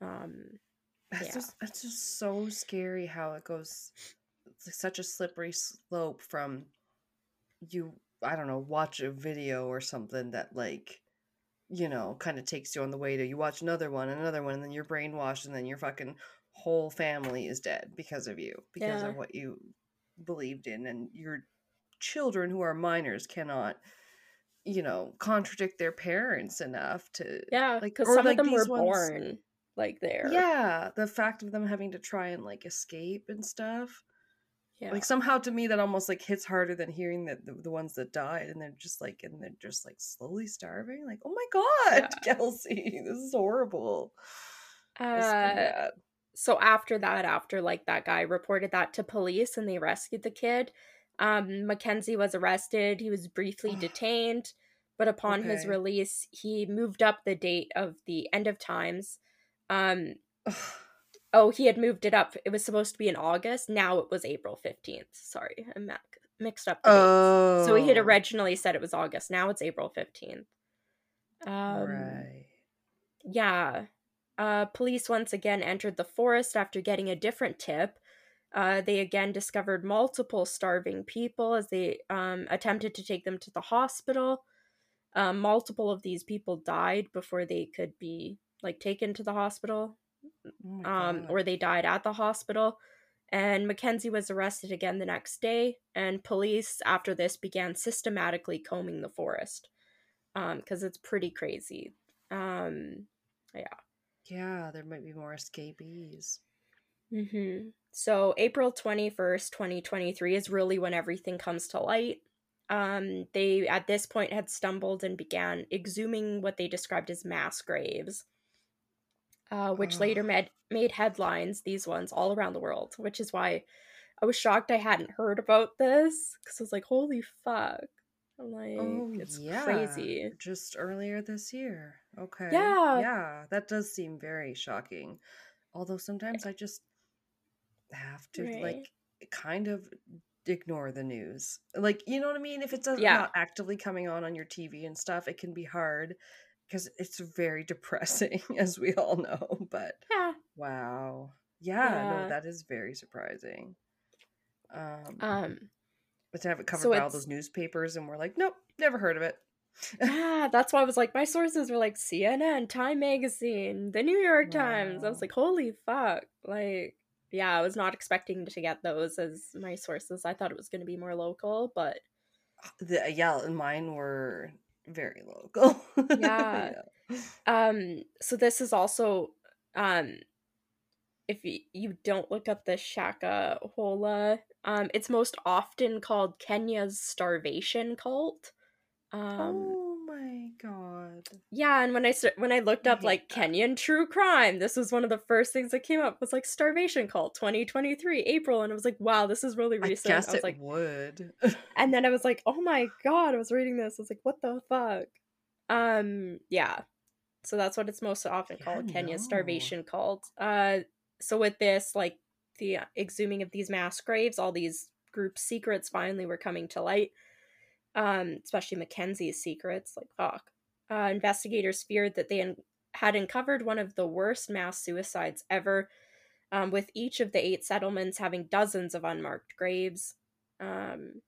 um That's yeah. just that's just so scary how it goes such a slippery slope from you I don't know, watch a video or something that like you know, kind of takes you on the way to you watch another one, another one, and then you're brainwashed and then your fucking whole family is dead because of you, because Yeah. of what you believed in and your children who are minors cannot you know, contradict their parents enough to yeah like because some like, of them were ones- born like there yeah, the fact of them having to try and like escape and stuff. Yeah Like somehow to me that almost like hits harder than hearing that the, the ones that died and they're just like and they're just like slowly starving. Like, oh my god, Kelsey, this is horrible. So uh so after that after like that guy reported that to police and they rescued the kid um mackenzie was arrested he was briefly detained but upon his release he moved up the date of the end of times um. Oh he had moved it up it was supposed to be in august now it was april 15th sorry I'm mixed up the dates. Oh, so he had originally said it was august now it's april 15th um right. yeah. Uh, police once again entered the forest after getting a different tip. Uh, they again discovered multiple starving people as they um, attempted to take them to the hospital. Um, multiple of these people died before they could be like taken to the hospital, Oh um, or they died at the hospital. And Mackenzie was arrested again the next day, and police after this began systematically combing the forest because um, it's pretty crazy. Um, yeah. Yeah, there might be more escapees. Mm-hmm. So April 21st, 2023 is really when everything comes to light. Um, they at this point had stumbled and began exhuming what they described as mass graves, uh, which later made made headlines. These ones all around the world, which is why I was shocked I hadn't heard about this because I was like, "Holy fuck!" I'm like, oh, it's yeah. crazy. Just earlier this year. Okay. Yeah. Yeah, that does seem very shocking. Although sometimes I just have to right. like kind of ignore the news. Like, you know what I mean? If it's yeah. not actively coming on on your TV and stuff, it can be hard because it's very depressing, as we all know. But yeah, wow, yeah, yeah. no, that is very surprising. Um, um, but to have it covered so by all those newspapers, and we're like, nope, never heard of it. yeah, that's why I was like, my sources were like CNN, Time Magazine, the New York wow. Times. I was like, holy fuck, like yeah, I was not expecting to get those as my sources. I thought it was going to be more local, but the yeah, mine were very local. yeah. yeah. Um so this is also um if you, you don't look up the Shaka Hola, um it's most often called Kenya's starvation cult. Um oh my god. Yeah, and when I when I looked up I like that. Kenyan true crime, this was one of the first things that came up was like starvation cult 2023 April and I was like, wow, this is really recent. I, guess I was it like would. and then I was like, oh my god, I was reading this. I was like, what the fuck? Um yeah. So that's what it's most often yeah, called, Kenya no. starvation cult. Uh so with this like the exhuming of these mass graves, all these group secrets finally were coming to light um, especially Mackenzie's secrets. Like, fuck. Uh, investigators feared that they un- had uncovered one of the worst mass suicides ever, um, with each of the eight settlements having dozens of unmarked graves. Um,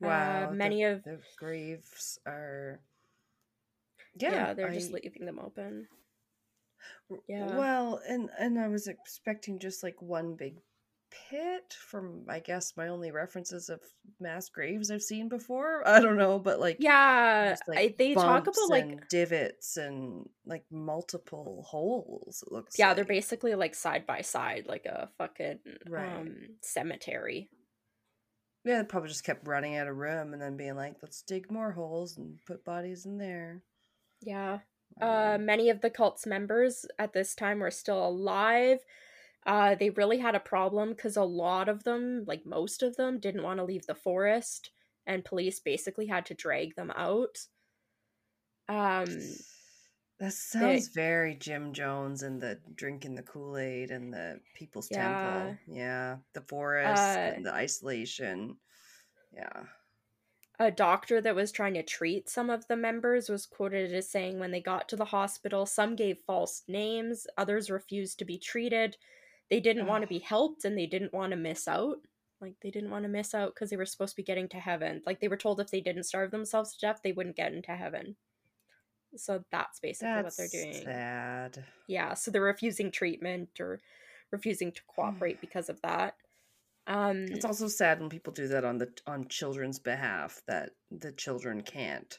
wow. Uh, many the, of the graves are. Yeah, yeah they're I... just leaving them open. Yeah. Well, and and I was expecting just like one big pit from I guess my only references of mass graves I've seen before. I don't know, but like yeah, like I, they talk about like divots and like multiple holes. It looks yeah, like. they're basically like side by side, like a fucking right. um, cemetery. Yeah, they probably just kept running out of room and then being like, let's dig more holes and put bodies in there. Yeah. Uh, many of the cult's members at this time were still alive uh, they really had a problem because a lot of them, like most of them, didn't want to leave the forest, and police basically had to drag them out. Um, that sounds they, very Jim Jones and the drinking the Kool Aid and the People's yeah, Temple. Yeah, the forest uh, and the isolation. Yeah. A doctor that was trying to treat some of the members was quoted as saying when they got to the hospital, some gave false names, others refused to be treated they didn't want to be helped and they didn't want to miss out. Like they didn't want to miss out because they were supposed to be getting to heaven. Like they were told if they didn't starve themselves to death they wouldn't get into heaven. So that's basically that's what they're doing. sad. Yeah so they're refusing treatment or refusing to cooperate because of that. Um it's also sad when people do that on the on children's behalf that the children can't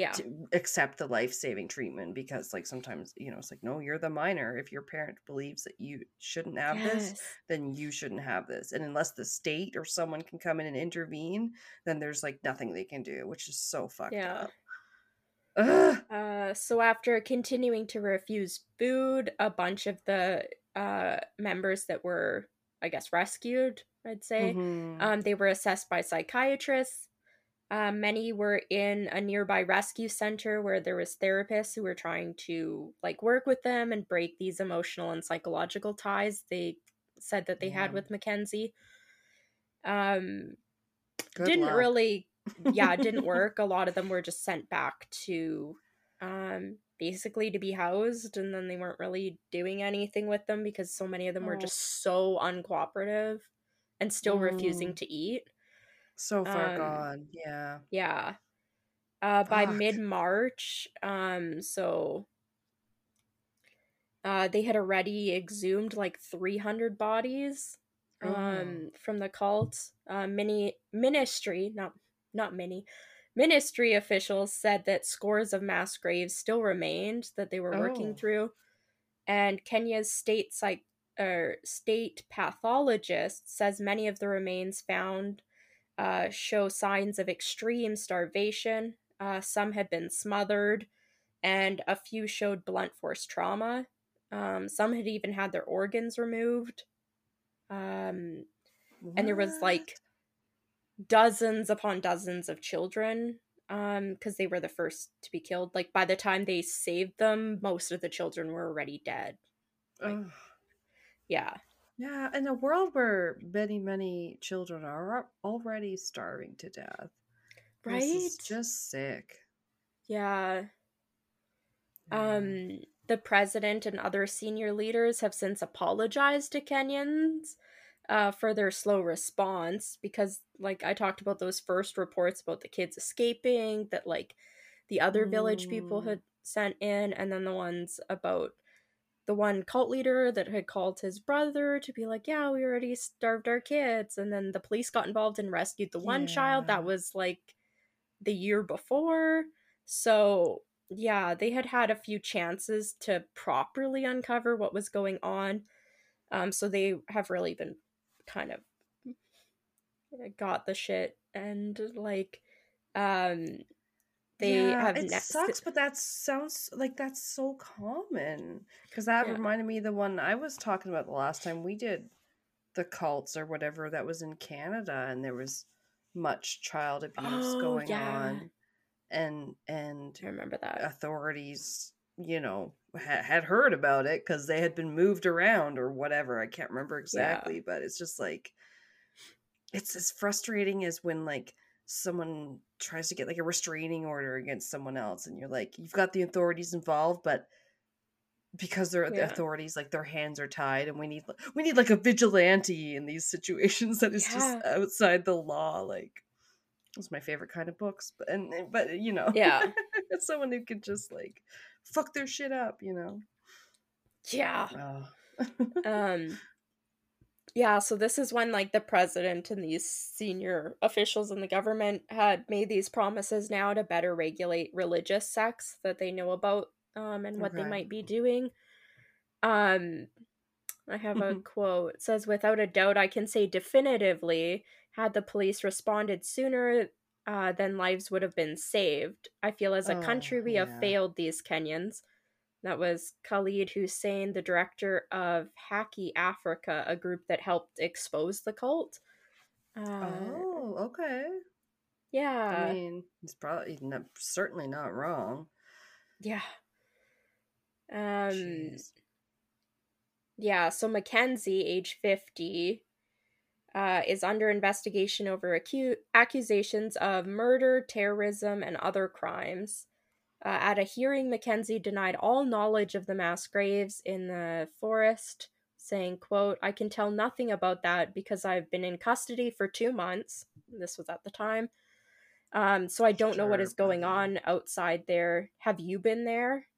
yeah accept the life-saving treatment because like sometimes you know it's like no you're the minor if your parent believes that you shouldn't have yes. this then you shouldn't have this and unless the state or someone can come in and intervene then there's like nothing they can do which is so fucked yeah. up uh, so after continuing to refuse food a bunch of the uh, members that were i guess rescued i'd say mm-hmm. um, they were assessed by psychiatrists uh, many were in a nearby rescue center where there was therapists who were trying to like work with them and break these emotional and psychological ties they said that they yeah. had with Mackenzie. Um, Good didn't luck. really, yeah, didn't work. A lot of them were just sent back to, um, basically to be housed, and then they weren't really doing anything with them because so many of them oh. were just so uncooperative and still mm. refusing to eat. So far um, gone. Yeah. Yeah. Uh, by mid March, um, so uh, they had already exhumed like 300 bodies Oh. um, from the cult. Uh, many ministry, not not many, ministry officials said that scores of mass graves still remained that they were working Oh. through, and Kenya's state psych or state pathologist says many of the remains found uh, show signs of extreme starvation. Uh, some had been smothered, and a few showed blunt force trauma. Um, some had even had their organs removed. Um, and there was like dozens upon dozens of children um because they were the first to be killed like by the time they saved them most of the children were already dead like- yeah Yeah, in a world where many, many children are already starving to death. right This is just sick. yeah um the president and other senior leaders have since apologized to kenyans uh, for their slow response because like i talked about those first reports about the kids escaping that like the other village people Mm. had sent in and then the ones about the one cult leader that had called his brother to be like yeah we already starved our kids and then the police got involved and rescued the one child that was like the year before. So yeah they had had a few chances to properly uncover what was going on. Um so they have really been kind of got the shit and like um they Yeah, have it next sucks, but that sounds like that's so common. Because that Yeah. reminded me of the one I was talking about the last time we did the cults or whatever that was in Canada, and there was much child abuse Oh, going yeah. on, and and i remember that authorities, you know, ha- had heard about it because they had been moved around or whatever. I can't remember exactly, but it's just like it's as frustrating as when like someone tries to get like a restraining order against someone else and you're like you've got the authorities involved but because they're the authorities like their hands are tied and we need we need like a vigilante in these situations that is just outside the law like it's my favorite kind of books but and and- but you know yeah. it's someone who could just like fuck their shit up you know? Yeah. Oh. um yeah so this is when like the president and these senior officials in the government had made these promises now to better regulate religious sects that they know about um and what they might be doing. Um i have a quote. It says without a doubt i can say definitively had the police responded sooner uh, then lives would have been saved. I feel as a Oh, country we yeah. have failed these kenyans that was Khalid Hussein, the director of HAKI Africa, a group that helped expose the cult. Uh, oh okay yeah, i mean he's probably not, certainly not wrong yeah. Um, Jeez. yeah. So Mackenzie, age fifty, uh, is under investigation over acu- accusations of murder, terrorism, and other crimes. Uh, at a hearing, Mackenzie denied all knowledge of the mass graves in the forest, saying, "quote I can tell nothing about that because I've been in custody for two months. This was at the time, um, so I don't know what is going on outside there. Have you been there?"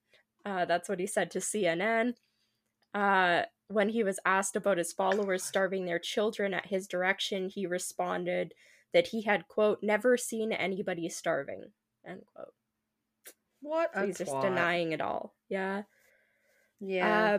Uh, that's what he said to CNN. Uh, when he was asked about his followers starving their children at his direction, he responded that he had quote never seen anybody starving end quote. What So a he's just denying it all. Yeah. yeah Uh,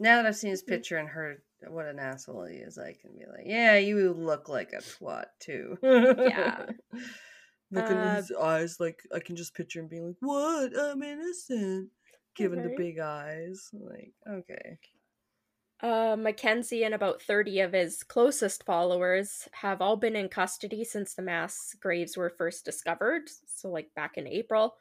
now that i've seen his picture and heard what an asshole he is i can be like yeah you look like a twat too Yeah. looking Uh, in his eyes like i can just picture him being like what i'm innocent giving the big eyes like okay Uh, Mackenzie and about 30 of his closest followers have all been in custody since the mass graves were first discovered, so like back in April.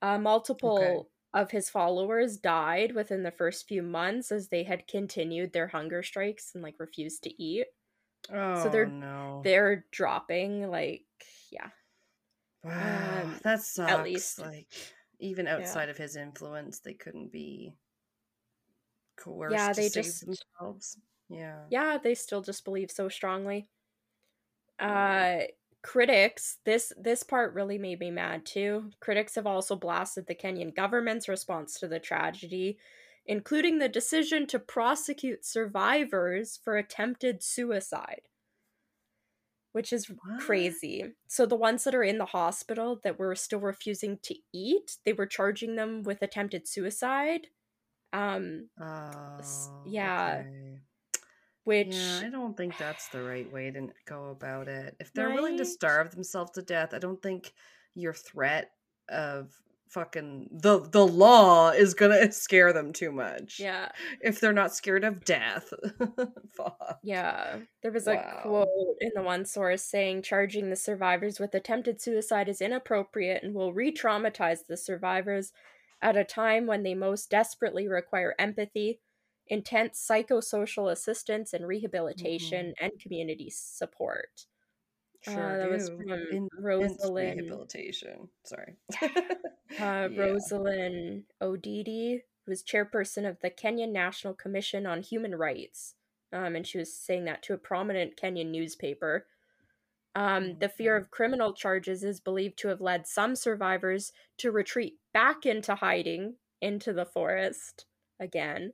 Uh, multiple of his followers died within the first few months as they had continued their hunger strikes and like refused to eat. oh they're- no They're dropping, like, yeah. wow um, that sucks At least. like even outside of his influence they couldn't be coerced Yeah, to they save just- themselves yeah Yeah, they still just believe so strongly. Yeah. Uh critics, this this part really made me mad too. Critics have also blasted the Kenyan government's response to the tragedy, including the decision to prosecute survivors for attempted suicide. Which is What? crazy. So the ones that are in the hospital that were still refusing to eat, they were charging them with attempted suicide. Um Oh, yeah, okay. Which Yeah, I don't think that's the right way to go about it. If they're willing to starve themselves to death, I don't think your threat of fucking the the law is gonna scare them too much. Yeah. If they're not scared of death. Fuck. Yeah, there was a quote in the one source saying charging the survivors with attempted suicide is inappropriate and will re traumatize the survivors at a time when they most desperately require empathy, intense psychosocial assistance, and rehabilitation and community support. Sure Uh, that was from In- Rosalind. rehabilitation. Sorry. Uh, Yeah. Rosalind Odede, who was chairperson of the Kenyan National Commission on Human Rights. Um, and she was saying that to a prominent Kenyan newspaper. Um, the fear of criminal charges is believed to have led some survivors to retreat back into hiding into the forest again,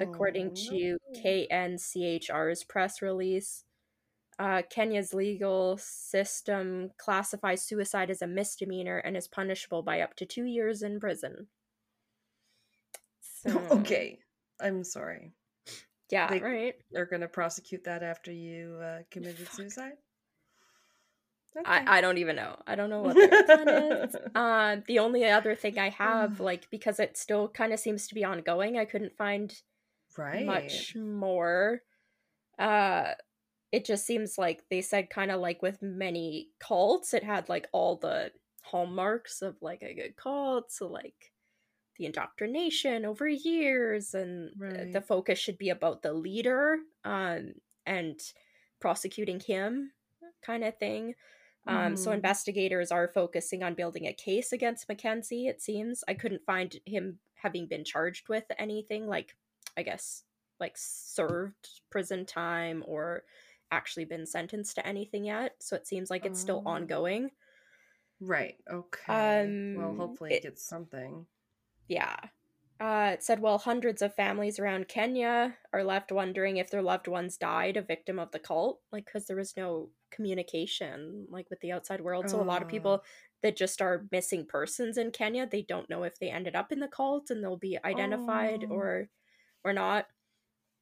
according Oh, to no. KNCHR's press release. Uh, Kenya's legal system classifies suicide as a misdemeanor and is punishable by up to two years in prison. So, okay. I'm sorry. Yeah, They- right. They're gonna prosecute that after you uh, committed suicide. Okay. I, I don't even know. I don't know what their plan is. Um, the only other thing I have, like, because it still kind of seems to be ongoing, I couldn't find right. much more. Uh, it just seems like they said kind of like with many cults, it had like all the hallmarks of like a good cult, so like the indoctrination over years, and uh, the focus should be about the leader, um, and prosecuting him, kind of thing. Um, so Mhm. investigators are focusing on building a case against Mackenzie. It seems I couldn't find him having been charged with anything like, I guess, like served prison time or actually been sentenced to anything yet. So it seems like it's still Oh. ongoing. Right. Okay. well, Um, hopefully it- it gets something. Yeah. Uh, it said, well, hundreds of families around Kenya are left wondering if their loved ones died a victim of the cult, like because there was no communication, like with the outside world. So a lot of Oh. people that just are missing persons in Kenya, they don't know if they ended up in the cult and they'll be identified Oh. or or not.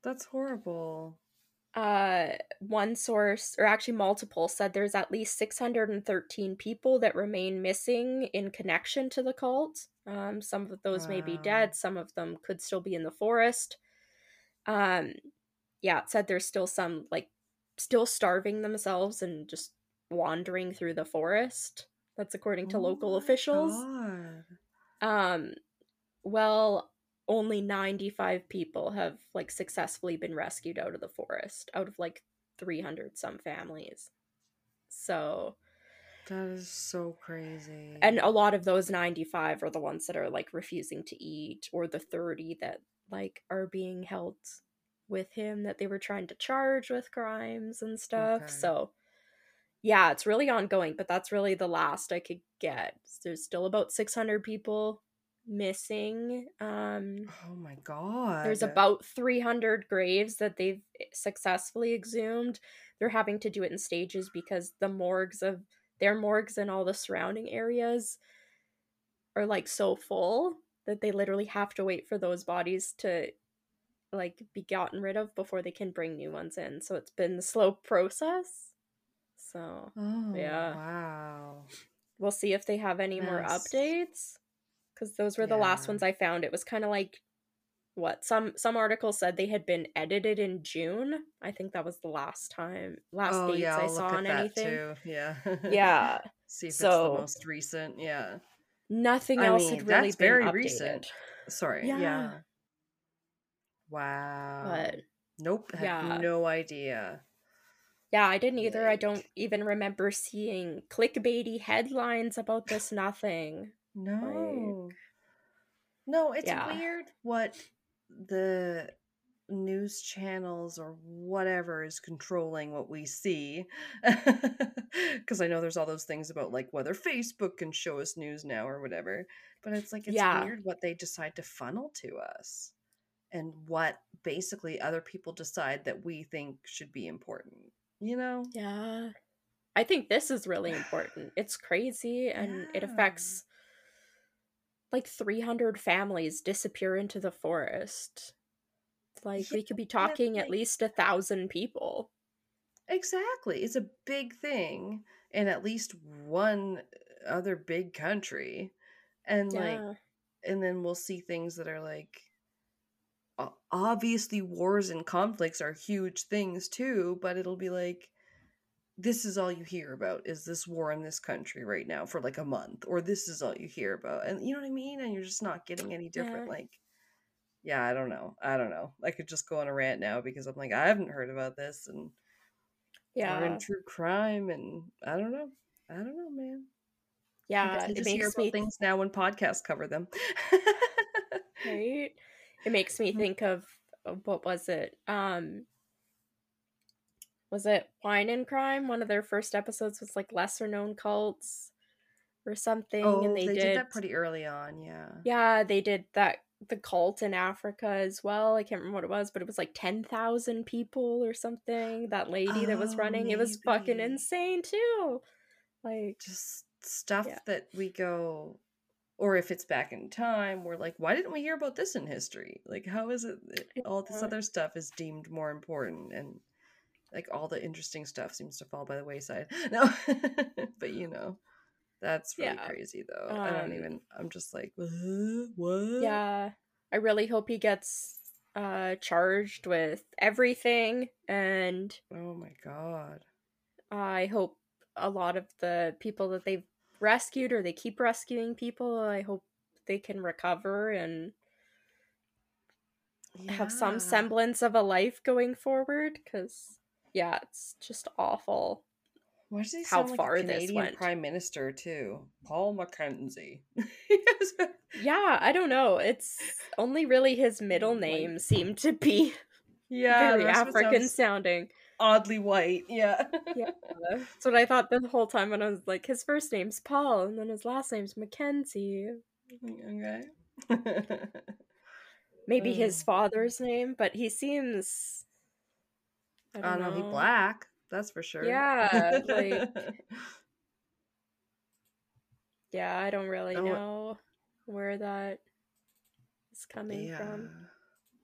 That's horrible. Uh, one source, or actually multiple, said there's at least 613 people that remain missing in connection to the cult. Um, some of those may be dead, some of them could still be in the forest. Um, yeah, it said there's still some like still starving themselves and just wandering through the forest. That's according to Oh local officials. God. Um, well, only 95 people have like successfully been rescued out of the forest out of like 300 some families. So, That is so crazy. and a lot of those 95 are the ones that are like refusing to eat or the 30 that like are being held with him that they were trying to charge with crimes and stuff. Okay. So, yeah, it's really ongoing, but that's really the last I could get. There's still about 600 people missing. Um oh my god. there's about 300 graves that they've successfully exhumed. They're having to do it in stages because the morgues of their morgues and all the surrounding areas are like so full that they literally have to wait for those bodies to like be gotten rid of before they can bring new ones in. So it's been a slow process. So Oh yeah. Wow. we'll see if they have any more updates because those were the last ones i found it was kind of like what some some articles said they had been edited in june i think that was the last time last oh dates yeah, i saw on anything too. Yeah. yeah See if So- it's the most recent. Yeah. nothing I else mean, had really that's been very updated recent. Sorry. Yeah. Yeah. Wow. but nope. Had yeah. no idea. yeah i didn't either i don't even remember seeing clickbaity headlines about this nothing No. no, it's Yeah. weird what the news channels or whatever is controlling what we see. Because I know there's all those things about like whether Facebook can show us news now or whatever. But it's like, it's Yeah. weird what they decide to funnel to us. And what basically other people decide that we think should be important. You know? Yeah. I think this is really important. It's crazy and it affects like 300 families disappear into the forest. Like we could be Yeah, talking at least a thousand people. Exactly. It's a big thing in at least one other big country. And like and then we'll see things that are like obviously wars and conflicts are huge things too, but it'll be like this is all you hear about is this war in this country right now for like a month or this is all you hear about. And you know what I mean? And you're just not getting any different Yeah. like yeah, I don't know. I don't know. I could just go on a rant now because I'm like I haven't heard about this and we're Yeah. in true crime and I don't know. I don't know, man. Yeah. guess I It just hear makes about me things now when podcasts cover them. right? It makes me think of what was it? Um was it Wine and Crime? One of their first episodes was like lesser known cults or something oh, and they, they, did, that pretty early on, yeah. Yeah, they did that the cult in Africa as well. I can't remember what it was, but it was like 10,000 people or something. That lady that was Oh, running, it was fucking insane too. Like Just stuff Yeah. that we go, or if it's back in time, we're like, why didn't we hear about this in history? Like, how is it that all this other stuff is deemed more important and like all the interesting stuff seems to fall by the wayside? No, but you know, that's really Yeah. crazy though. I don't Um, even, I'm just like, what? What? yeah, I really hope he gets uh charged with everything and Oh my God. I hope a lot of the people that they've rescued or they keep rescuing people, I hope they can recover and have some semblance of a life going forward because yeah it's just awful Why does he how sound like far this Canadian went. Prime Minister too? Paul Mackenzie. yeah i don't know it's only really his middle name seemed to be yeah, very rest of it african sounds sounding oddly white. Yeah. Yeah. that's what i thought the whole time when i was like his first name's paul and then his last name's mackenzie okay. maybe his Mm. father's name but he seems i I don't don't know. He know black. That's for sure. Yeah, like- yeah i don't really Oh, what- know where that is coming yeah. from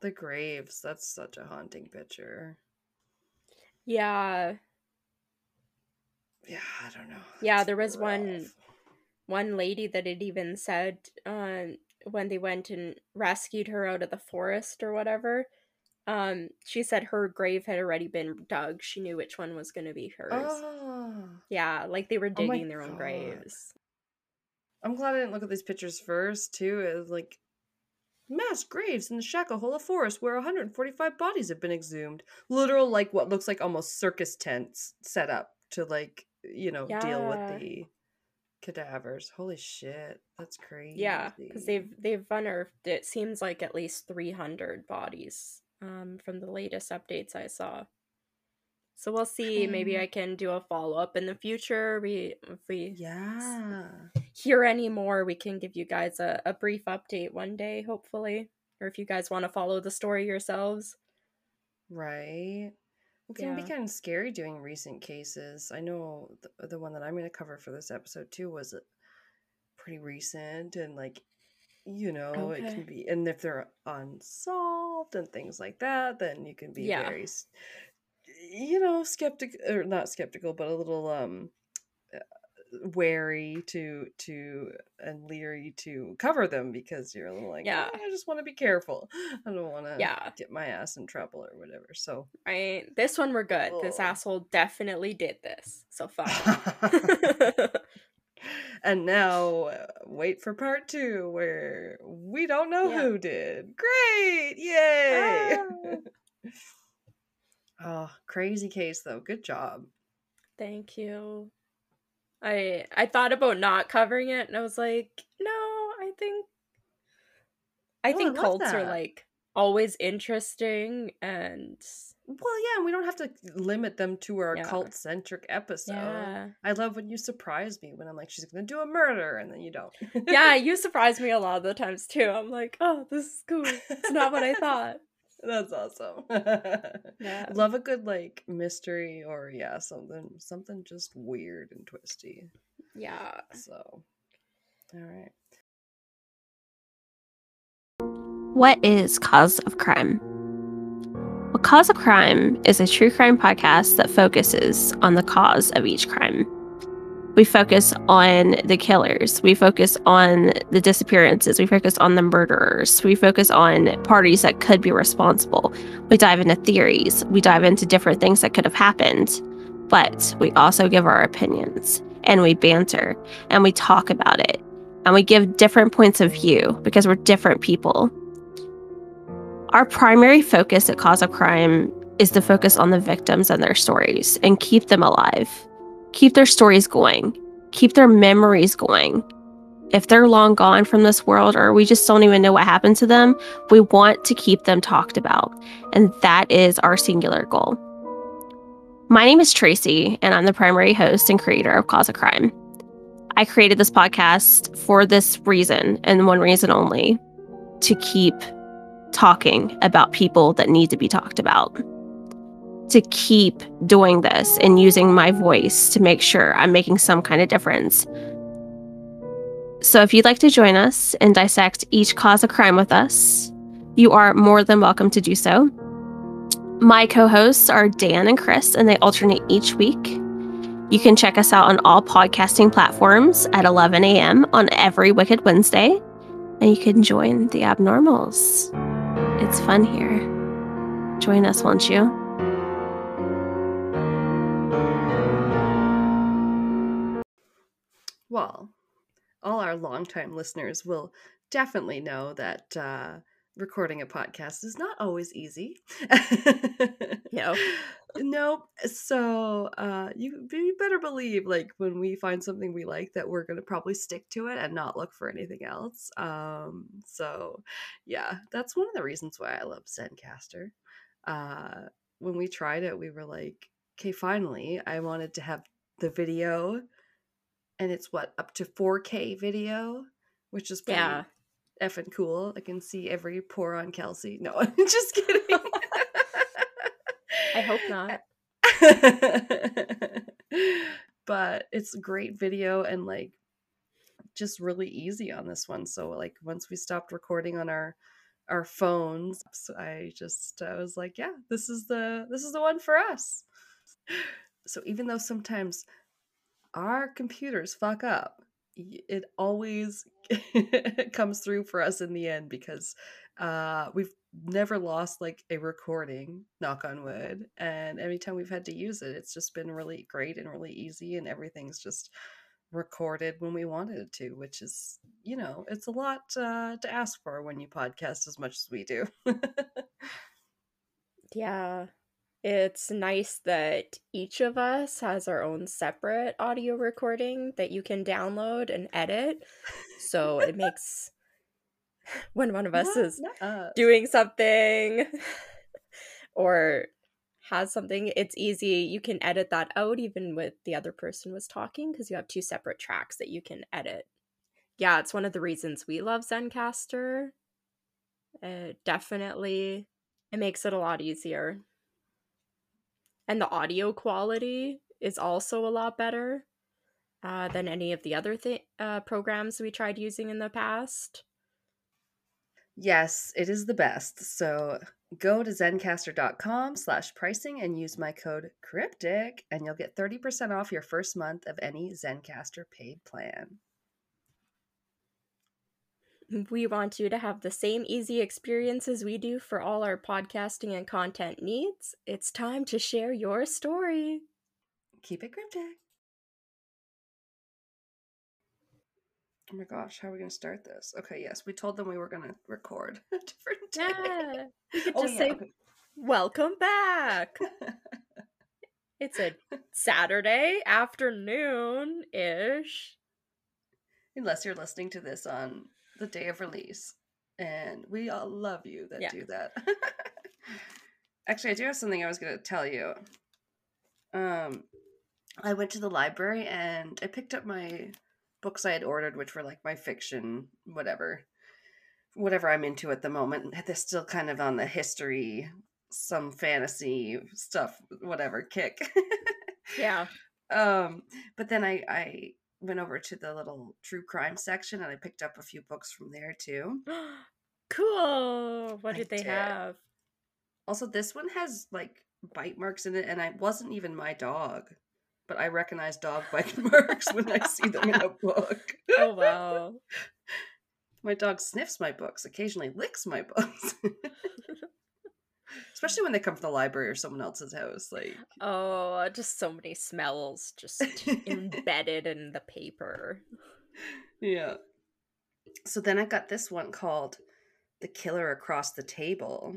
The graves. That's such a haunting picture. Yeah Yeah, I don't know. Yeah, That's there was one- rough. one lady that had even said um when they went and rescued her out of the forest or whatever um she said her grave had already been dug she knew which one was going to be hers Oh. yeah like they were Oh digging their own God. graves I'm glad I didn't look at these pictures first, too. It was like mass graves in the Shakahola forest where 145 bodies have been exhumed. Literal, like what looks like almost circus tents set up to, like, you know, deal with the cadavers. Holy shit. That's crazy. yeah because they've they've unearthed it seems like at least 300 bodies um from the latest updates i saw so we'll see maybe Hmm. i can do a follow-up in the future we if we Yeah. hear any more, we can give you guys a, a brief update one day, hopefully. Or if you guys want to follow the story yourselves. Right. It can be kind of scary doing recent cases. I know the, the one that I'm going to cover for this episode too was uh, pretty recent and like you know it can be and if they're unsolved and things like that then you can be Yeah. very you know skeptical or not skeptical but a little um uh, wary to to and leery to cover them because you're a little like Yeah. "Eh, I just want to be careful. I don't want to Yeah. get my ass in trouble or whatever. So Right? This one we're good. This Oh. asshole definitely did this. So fine. and now uh, wait for part two where we don't know Yeah. who did. Great! Yay! Ah. Oh, crazy case though. Good job. Thank you. I I thought about not covering it and I was like, no, I think I oh, I think love cults are like always interesting and Well, yeah, and we don't have to limit them to our Yeah. cult centric episode. yeah. I love when you surprise me when I'm like, she's gonna do a murder, and then you don't. Yeah, you surprise me a lot of the times too. I'm like, oh, this is cool. It's not what I thought. That's awesome. Yeah. Love a good like mystery or yeah, something something just weird and twisty. Yeah. So, all right. What is Cause of Crime? Well, Cause of Crime is a true crime podcast that focuses on the cause of each crime. We focus on the killers. We focus on the disappearances. We focus on the murderers. We focus on parties that could be responsible. We dive into theories. We dive into different things that could have happened. But we also give our opinions and we banter and we talk about it and we give different points of view because we're different people. Our primary focus at Cause of Crime is to focus on the victims and their stories and keep them alive, keep their stories going, keep their memories going. If they're long gone from this world or we just don't even know what happened to them, we want to keep them talked about. And that is our singular goal. My name is Tracy, and I'm the primary host and creator of Cause Crime. I created this podcast for this reason and one reason only to keep talking about people that need to be talked about. To keep doing this and using my voice to make sure I'm making some kind of difference. So, if you'd like to join us and dissect each cause of crime with us, you are more than welcome to do so. My co hosts are Dan and Chris, and they alternate each week. You can check us out on all podcasting platforms at 11 a.m. on every Wicked Wednesday, and you can join the abnormals. It's fun here. Join us, won't you? Well, all our longtime listeners will definitely know that uh, recording a podcast is not always easy. No. Nope. So uh, you, you better believe, like, when we find something we like, that we're going to probably stick to it and not look for anything else. Um, so, yeah, that's one of the reasons why I love Zencastr. Uh, when we tried it, we were like, okay, finally, I wanted to have the video and it's what up to 4K video, which is pretty Yeah. effing cool. I can see every pore on Kelsey. No, I'm just kidding. I hope not. but it's great video and like just really easy on this one. So like once we stopped recording on our our phones, so I just I was like, yeah, this is the this is the one for us. So even though sometimes our computers fuck up, it always comes through for us in the end because uh we've never lost like a recording knock on wood and every time we've had to use it it's just been really great and really easy and everything's just recorded when we wanted it to which is you know it's a lot uh, to ask for when you podcast as much as we do Yeah. It's nice that each of us has our own separate audio recording that you can download and edit. So it makes when one of us Not- is not doing something or has something, it's easy. You can edit that out even with the other person was talking because you have two separate tracks that you can edit. Yeah, it's one of the reasons we love Zencastr. Uh, definitely, it makes it a lot easier. And the audio quality is also a lot better uh, than any of the other th- uh, programs we tried using in the past. Yes, it is the best. So go to zencastr.com slash pricing and use my code cryptic and you'll get 30% off your first month of any Zencastr paid plan. We want you to have the same easy experience as we do for all our podcasting and content needs. It's time to share your story. Keep it cryptic. Oh my gosh, how are we going to start this? Okay, yes, we told them we were going to record a different day. Yeah. You could Oh, just yeah, say, okay. Welcome back. It's a Saturday afternoon ish. Unless you're listening to this on the day of release. and we all love you that Yeah. do that. Actually, I do have something I was going to tell you. Um, I went to the library and I picked up my books I had ordered, which were like my fiction, whatever, whatever I'm into at the moment. They're still kind of on the history, some fantasy stuff, whatever kick. Yeah. um, but then I I went over to the little true crime section and I picked up a few books from there too. cool. What I did they did. have? Also, this one has like bite marks in it, and I wasn't even my dog, but I recognize dog bite marks when I see them in a book. Oh wow. my dog sniffs my books, occasionally licks my books. Especially when they come from the library or someone else's house. Like, Oh, just so many smells just embedded in the paper. yeah. So then I got this one called The Killer Across the Table.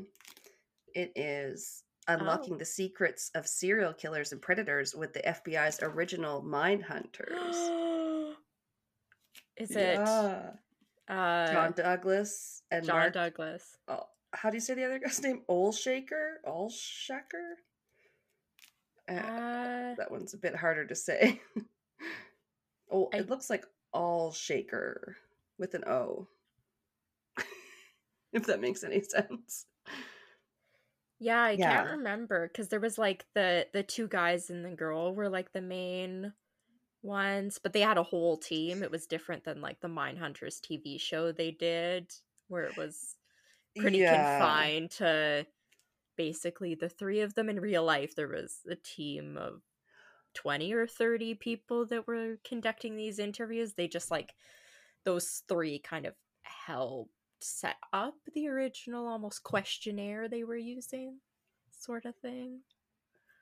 It is unlocking the secrets of serial killers and predators with the FBI's original Mind Hunters. Is it Yeah. uh John Douglas and John Mark. Douglas? oh, how do you say the other guy's name? Olshaker? Olshaker? Uh, Uh, that one's a bit harder to say. oh, I- it looks like All Shaker with an O. if that makes any sense. yeah, I Yeah. can't remember because there was like the the two guys and the girl were like the main ones, but they had a whole team. It was different than like the Mindhunters TV show they did, where it was pretty confined to basically the three of them in real life there was a team of 20 or 30 people that were conducting these interviews they just like those three kind of helped set up the original almost questionnaire they were using sort of thing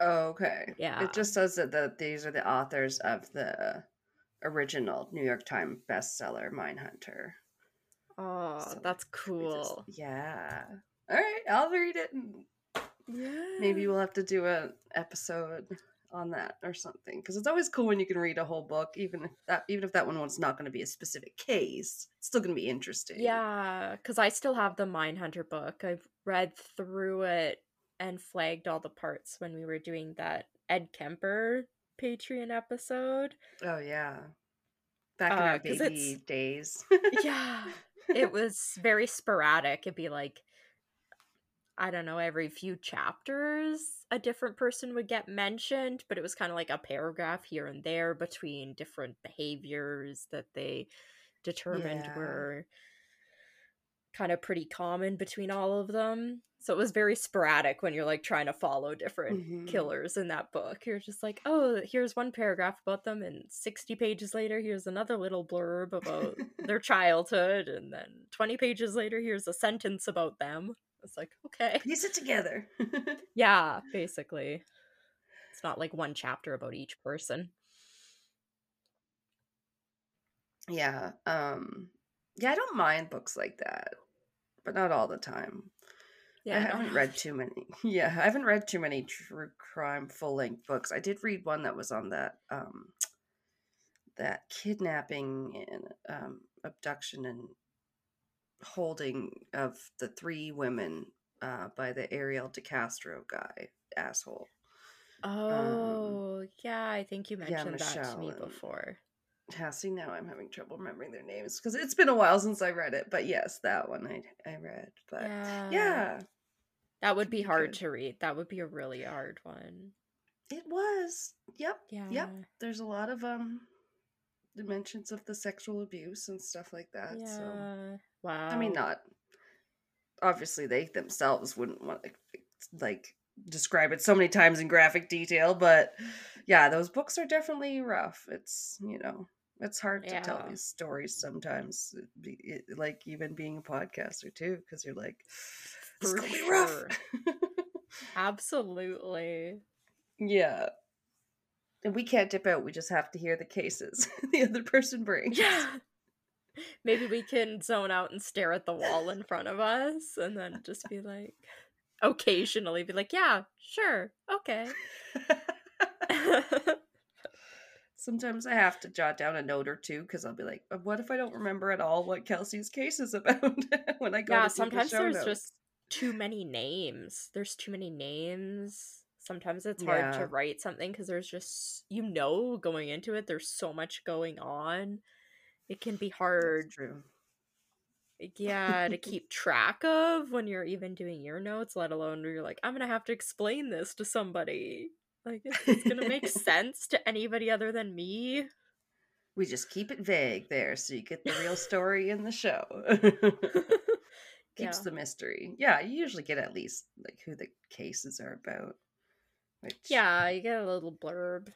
oh, Okay. Yeah. It just says that the, these are the authors of the original New York Times bestseller, Mindhunter. Oh So that's we just- cool yeah. All right, I'll read it. And yeah maybe we'll have to do an episode on that or something because it's always cool when you can read a whole book, even if that even if that one was not going to be a specific case. It's still going to be interesting. Yeah, because I still have the Mindhunter book. I've read through it and flagged all the parts when we were doing that Ed Kemper Patreon episode. Oh yeah. Back in Uh, our baby days. yeah, it was very sporadic. It'd be like, I don't know, every few chapters, a different person would get mentioned, but it was kind of like a paragraph here and there between different behaviors that they determined Yeah. were kind of pretty common between all of them. So it was very sporadic when you're like trying to follow different Mhm. killers in that book. You're just like, oh, here's one paragraph about them, and 60 pages later, here's another little blurb about their childhood, and then 20 pages later, here's a sentence about them. It's like, okay. Piece it together. Yeah, basically. It's not like one chapter about each person. yeah. Um yeah, I don't mind books like that, but not all the time. Yeah, I haven't read too many. Yeah, I haven't read too many true crime full length books. I did read one that was on that um that kidnapping and um abduction and holding of the three women uh by the Ariel DeCastro guy asshole. Oh, yeah, I think you Um, yeah, mentioned that to me before. Yeah, see now I'm having trouble remembering their names because it's been a while since I read it. But yes, that one I I read. But yeah. yeah, That would be hard to read. That would be a really hard one. it was. Yep. Yeah. Yep. There's a lot of um dimensions of the sexual abuse and stuff like that Yeah. so Wow. i mean not obviously they themselves wouldn't want to like describe it so many times in graphic detail but yeah those books are definitely rough it's you know it's hard to tell these stories sometimes uh, it it, like even being a podcaster too because you're like For could be rough sure. Absolutely. yeah and we can't dip out we just have to hear the cases the other person brings Yeah. Maybe we can zone out and stare at the wall in front of us and then just be like, occasionally be like, yeah, sure, okay. Sometimes I have to jot down a note or two because I'll be like, "Uh, "What if I don't remember at all what Kelsey's case is about?" when I go yeah, the sometimes show there's notes. just too many names. There's too many names. Sometimes it's hard Yeah. to write something because there's just you know going into it. There's so much going on. It can be hard, true. yeah, to keep track of when you're even doing your notes. Let alone where you're like, I'm gonna have to explain this to somebody. Like, is this gonna make sense to anybody other than me? We just keep it vague there, so you get the real story in the show. Keeps Yeah. the mystery. Yeah, you usually get at least like who the cases are about. Which, Yeah, you get a little blurb.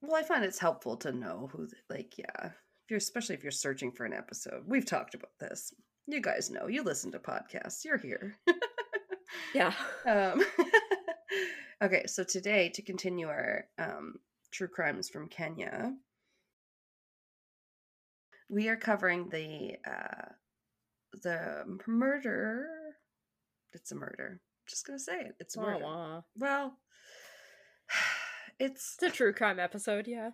Well, I find it's helpful to know who, the- like, yeah, if you're especially if you're searching for an episode. We've talked about this. You guys know. You listen to podcasts. You're here. Yeah. um, okay, so today to continue our um, true crimes from Kenya, we are covering the uh, the murder. It's a murder. Just gonna say it. It's a Wah, murder. wah. Well, it's It's a true crime episode, yeah.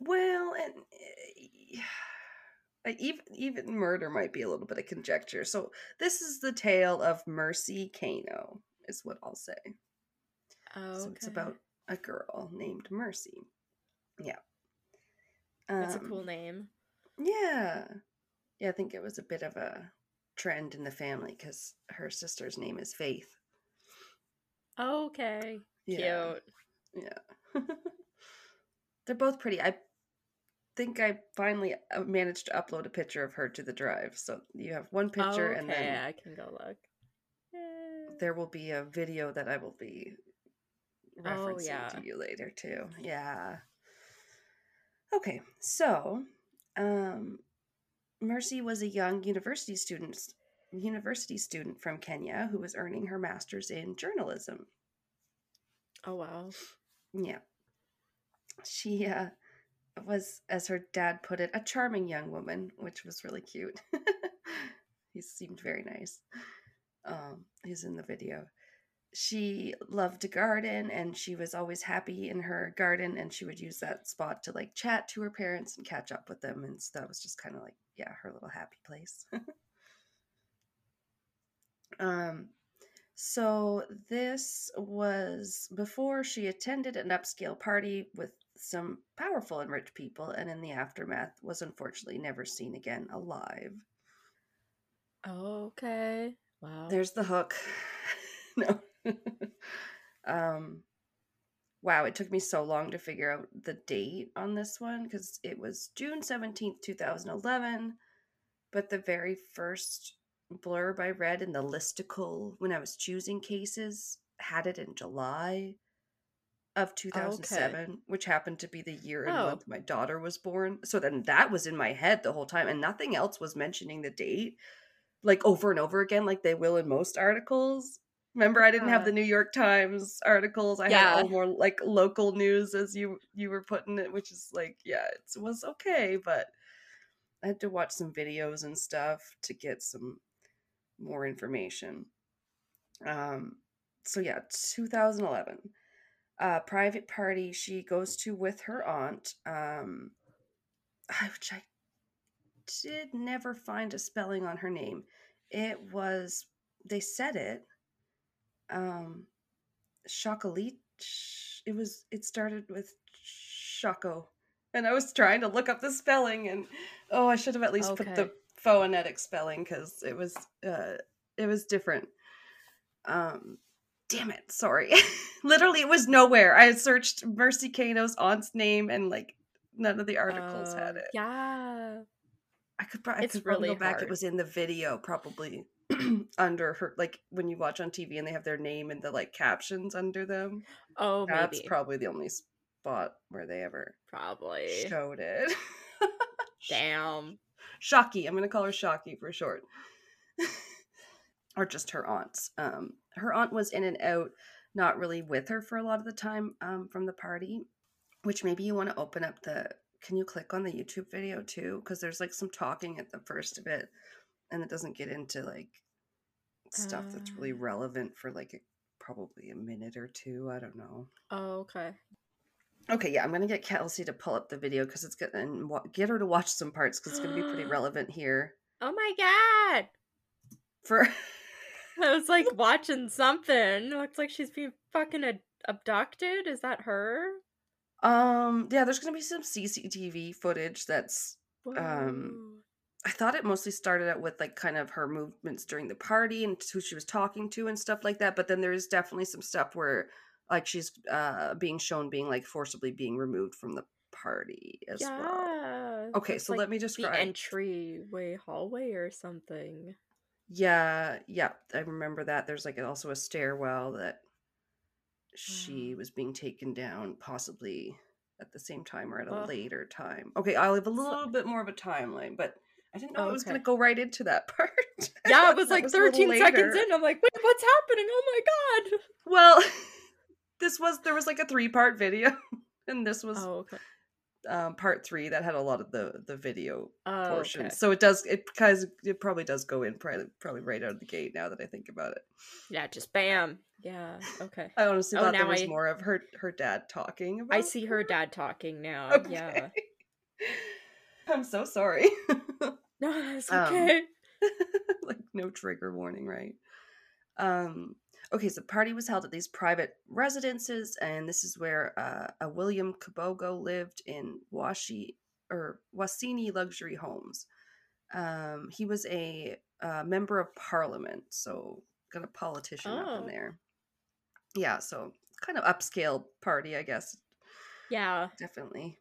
Well, and uh, even even murder might be a little bit of conjecture. So this is the tale of Mercy Keino, is what I'll say. Oh, So it's about a girl named Mercy. Yeah. That's a Um, cool name. Yeah. Yeah, I think it was a bit of a trend in the family because her sister's name is Faith. Okay. Yeah. Cute. Yeah. They're both pretty. I think I finally uh, managed to upload a picture of her to the drive. So you have one picture, okay, and then I can go look. There will be a video that I will be Oh, yeah. to you later too. Yeah. Okay, so um, Mercy was a young university student university student from Kenya who was earning her master's in journalism. Oh wow. Yeah. She uh, was, as her dad put it, a charming young woman, which was really cute. he seemed very nice. Um, he's in the video. She loved to garden and she was always happy in her garden and she would use that spot to like chat to her parents and catch up with them. And so that was just kind of like, yeah, her little happy place. um, so this was before she attended an upscale party with some powerful and rich people, and in the aftermath was unfortunately never seen again alive. Okay. Wow. There's the hook. no. um wow, it took me so long to figure out the date on this one because it was June 17th, 2011. But the very first blurb I read in the listicle when I was choosing cases had it in July of 2007, which happened to be the year and Oh. month my daughter was born. So then that was in my head the whole time, and nothing else was mentioning the date like over and over again, like they will in most articles. Remember, I didn't have the New York Times articles. I had all more like local news, as you you were putting it, which is like, yeah, it was okay, but I had to watch some videos and stuff to get some more information. Um, so yeah, 2011, uh, private party she goes to with her aunt, um, which I did never find a spelling on her name. It was they said it. Um Chocolit it was it started with Choco. And I was trying to look up the spelling and oh I should have at least put the phonetic spelling cuz it was uh it was different. Um damn it, sorry. Literally it was nowhere. I had searched Mercy Keino's aunt's name and like none of the articles had Uh, it. Yeah. I could, pro- I It's could probably really go back. It was in the video, probably under her, like when you watch on TV and they have their name and the like captions under them. Oh, That's maybe. probably the only spot where they ever Probably. showed it. Damn. Shocky. I'm gonna call her Shocky for short, or just her aunts. Um, her aunt was in and out, not really with her for a lot of the time um, from the party. Which maybe you want to open up the. Can you click on the YouTube video too? Because there's like some talking at the first of it, and it doesn't get into like stuff that's really Uh. relevant for like a, probably a minute or two. I don't know. Oh, okay. Okay, yeah, I'm gonna get Kelsey to pull up the video because it's gonna and wa- get her to watch some parts because it's gonna be pretty relevant here. Oh my god! For I was like watching something. Looks like she's being fucking ad- abducted. Is that her? um, yeah, there's gonna be some CCTV footage that's Um, Whoa. I thought it mostly started out with like kind of her movements during the party and who she was talking to and stuff like that. But then there's definitely some stuff where like she's uh being shown being like forcibly being removed from the party as well. Okay, so like let me the describe. entryway hallway or something. Yeah, yeah, I remember that. There's like also a stairwell that she Wow. was being taken down, possibly at the same time or at a later time. Okay, I'll have a So- little bit more of a timeline, but I didn't know Oh, I was going to go right into that part. Yeah, it was like little 13 seconds in. I'm like, wait, what's happening? Oh my god. Well, this was there was like a three part video, and this was Oh, okay. um, part three that had a lot of the the video Oh, portions. okay. So it does it because it probably does go in probably probably right out of the gate. Now that I think about it, Yeah, just bam. Yeah, okay. I honestly Oh, thought there was I- more of her her dad talking. I see her dad talking now. Okay. Yeah. I'm so sorry. No, it's Um, okay. like no trigger warning, right? Um okay, so the party was held at these private residences, and this is where uh, a William Kabogo lived in Washi or Wasini Luxury Homes. Um, he was a uh, member of parliament, so got a politician up Oh. in there. Yeah, so kind of upscale party, I guess. yeah. Definitely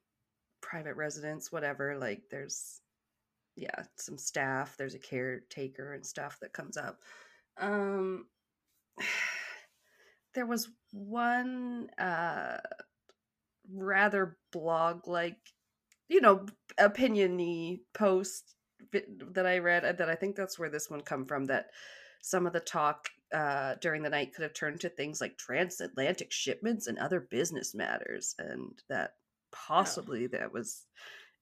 private residence, whatever. Like there's yeah, some staff, there's a caretaker and stuff that comes up. Um there was one uh rather blog like you know opiniony post that I read uh, that I think that's where this one come from that some of the talk uh, during the night could have turned to things like transatlantic shipments and other business matters, and that possibly that was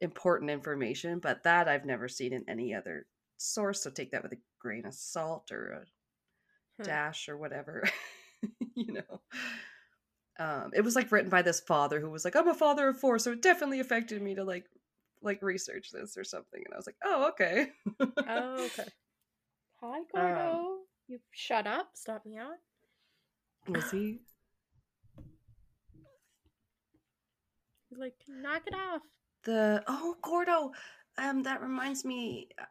important information, but that I've never seen in any other source. So take that with a grain of salt or a Huh. dash or whatever, you know. Um, it was like written by this father who was like, "I'm a father of four, so it definitely affected me to like like research this or something." And I was like, "Oh, okay." Oh, okay. Hi, Gordo. you shut up. Stop me out. Was he? He's like, knock it off. The oh Gordo, um, that reminds me. uh,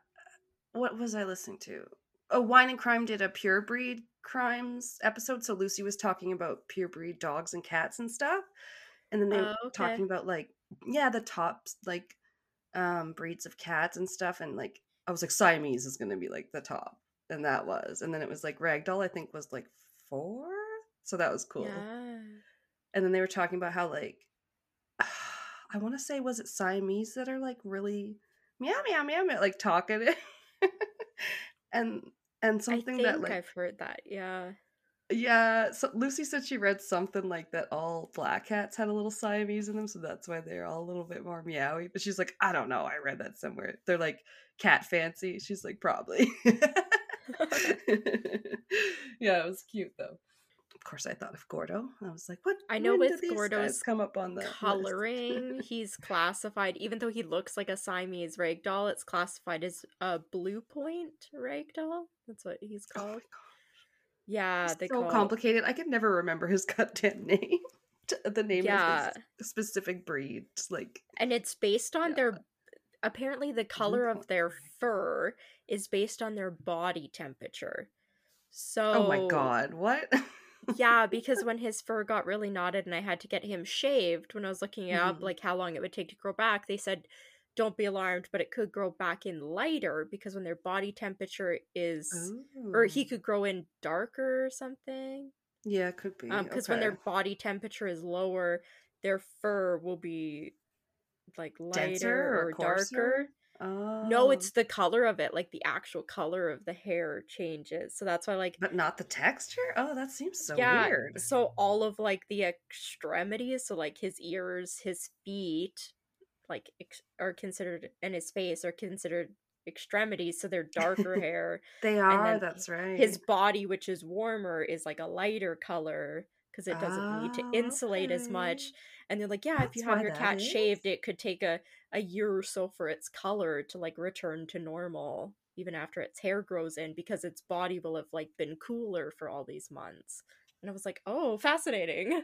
What was I listening to? Oh, Wine and Crime did a pure breed crimes episode. So Lucy was talking about pure breed dogs and cats and stuff, and then they Oh, were okay. talking about like yeah the top like um breeds of cats and stuff, and like I was like Siamese is gonna be like the top, and that was, and then it was like Ragdoll I think was like four, so that was cool Yeah. and then they were talking about how like I want to say was it Siamese that are like really meow meow meow meow like talking and and something that like I've heard that. Yeah. yeah so Lucy said she read something like that all black cats had a little Siamese in them so that's why they're all a little bit more meowy but she's like I don't know I read that somewhere they're like cat fancy she's like probably yeah it was cute though course I thought of Gordo I was like what I know with Gordo's come up on the? Coloring, he's classified, even though he looks like a Siamese ragdoll, it's classified as a blue point ragdoll. That's what he's Oh called. god, yeah, it's they so call complicated. I could never remember his goddamn name. the name Yeah. of his specific breed. Like and it's based on Yeah. their apparently the color of their fur is based on their body temperature. So oh my god, what? Yeah, because when his fur got really knotted and I had to get him shaved when I was looking up Mhm. like how long it would take to grow back, they said don't be alarmed, but it could grow back in lighter because when their body temperature is or he could grow in darker or something. Yeah, it could be. Um because when their body temperature is lower, their fur will be like lighter Denser or or, darker. Oh. No, it's oh. the color of it, like the actual color of the hair changes. So that's why like but not the texture? Oh, that seems so yeah, weird. so all of like the extremities, so like his ears, his feet, like ex- are considered, and his face are considered extremities. So they're darker hair. They are, that's right. His body, which is warmer, is like a lighter color because it doesn't need to Ah, insulate as much. And they're like, yeah, if you have your cat is. shaved, it could take a, a year or so for its color to like return to normal, even after its hair grows in, because its body will have like been cooler for all these months. And I was like, oh, fascinating.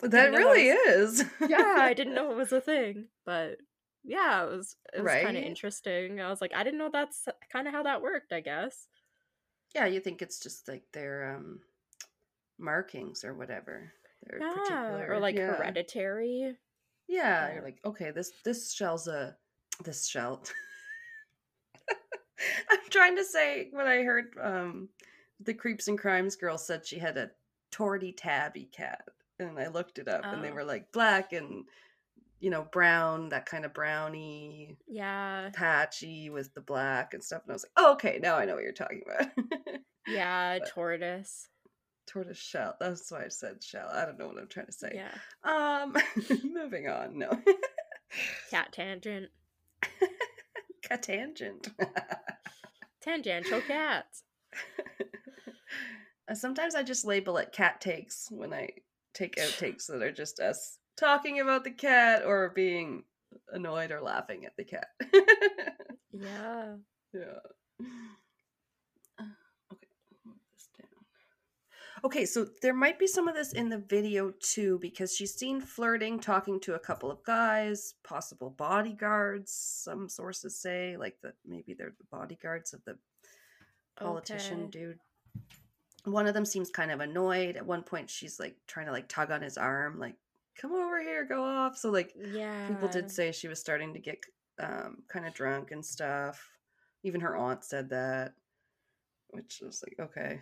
That didn't know that really is. yeah, I didn't know it was a thing, but yeah, it was it was kind of interesting. I was like, I didn't know that's kind of how that worked. I guess. Yeah, you think it's just like their um markings or whatever. Yeah, or like yeah. hereditary. Yeah, you're like, okay, this this shell's a this shell. I'm trying to say what I heard um the creeps and crimes girl said she had a torty tabby cat. And I looked it up and they Oh. were like black and you know, brown, that kind of browny, Yeah, patchy with the black and stuff. And I was like, oh, okay, now I know what you're talking about. yeah, But- tortoise. Tortoise shell. That's why I said shell. I don't know what I'm trying to say. Yeah, Um, moving on. No. cat tangent, cat tangent. tangential cats. Sometimes I just label it cat takes when I take outtakes that are just us talking about the cat or being annoyed or laughing at the cat. Yeah. yeah. Uh, Okay, move this down. Okay, so there might be some of this in the video too, because she's seen flirting, talking to a couple of guys, possible bodyguards. Some sources say, like that maybe they're the bodyguards of the politician Okay. dude. One of them seems kind of annoyed. At one point, she's like trying to like tug on his arm, like "Come over here, go off." So like Yeah. people did say she was starting to get um, kind of drunk and stuff. Even her aunt said that, which was like okay.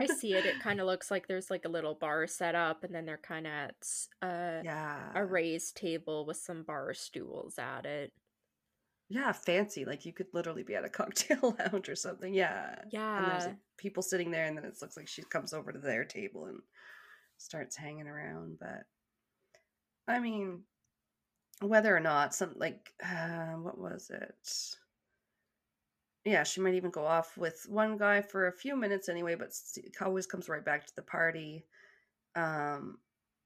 I see it. It kind of looks like there's like a little bar set up, and then they're kind of at uh, yeah, a raised table with some bar stools at it. yeah, fancy. Like you could literally be at a cocktail lounge or something. Yeah, and there's Yeah. like, people sitting there, and then it looks like she comes over to their table and starts hanging around. But I mean, whether or not some like uh, what was it? Yeah, she might even go off with one guy for a few minutes anyway, but always comes right back to the party. Um,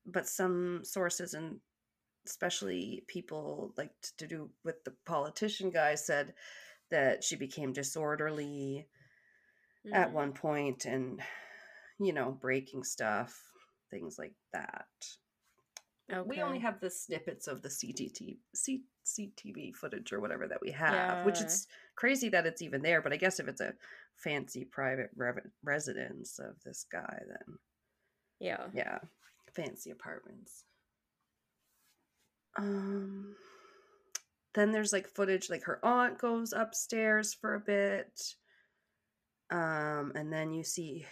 but some sources and especially people like to do with the politician guy said that she became disorderly at Mhm. one point and you know breaking stuff things like that But we only have the snippets of the CTT, C, CTV footage or whatever that we have which Yeah. it's crazy that it's even there but i guess if it's a fancy private rev- residence of this guy then Yeah. yeah fancy apartments um then there's like footage like her aunt goes upstairs for a bit um and then you see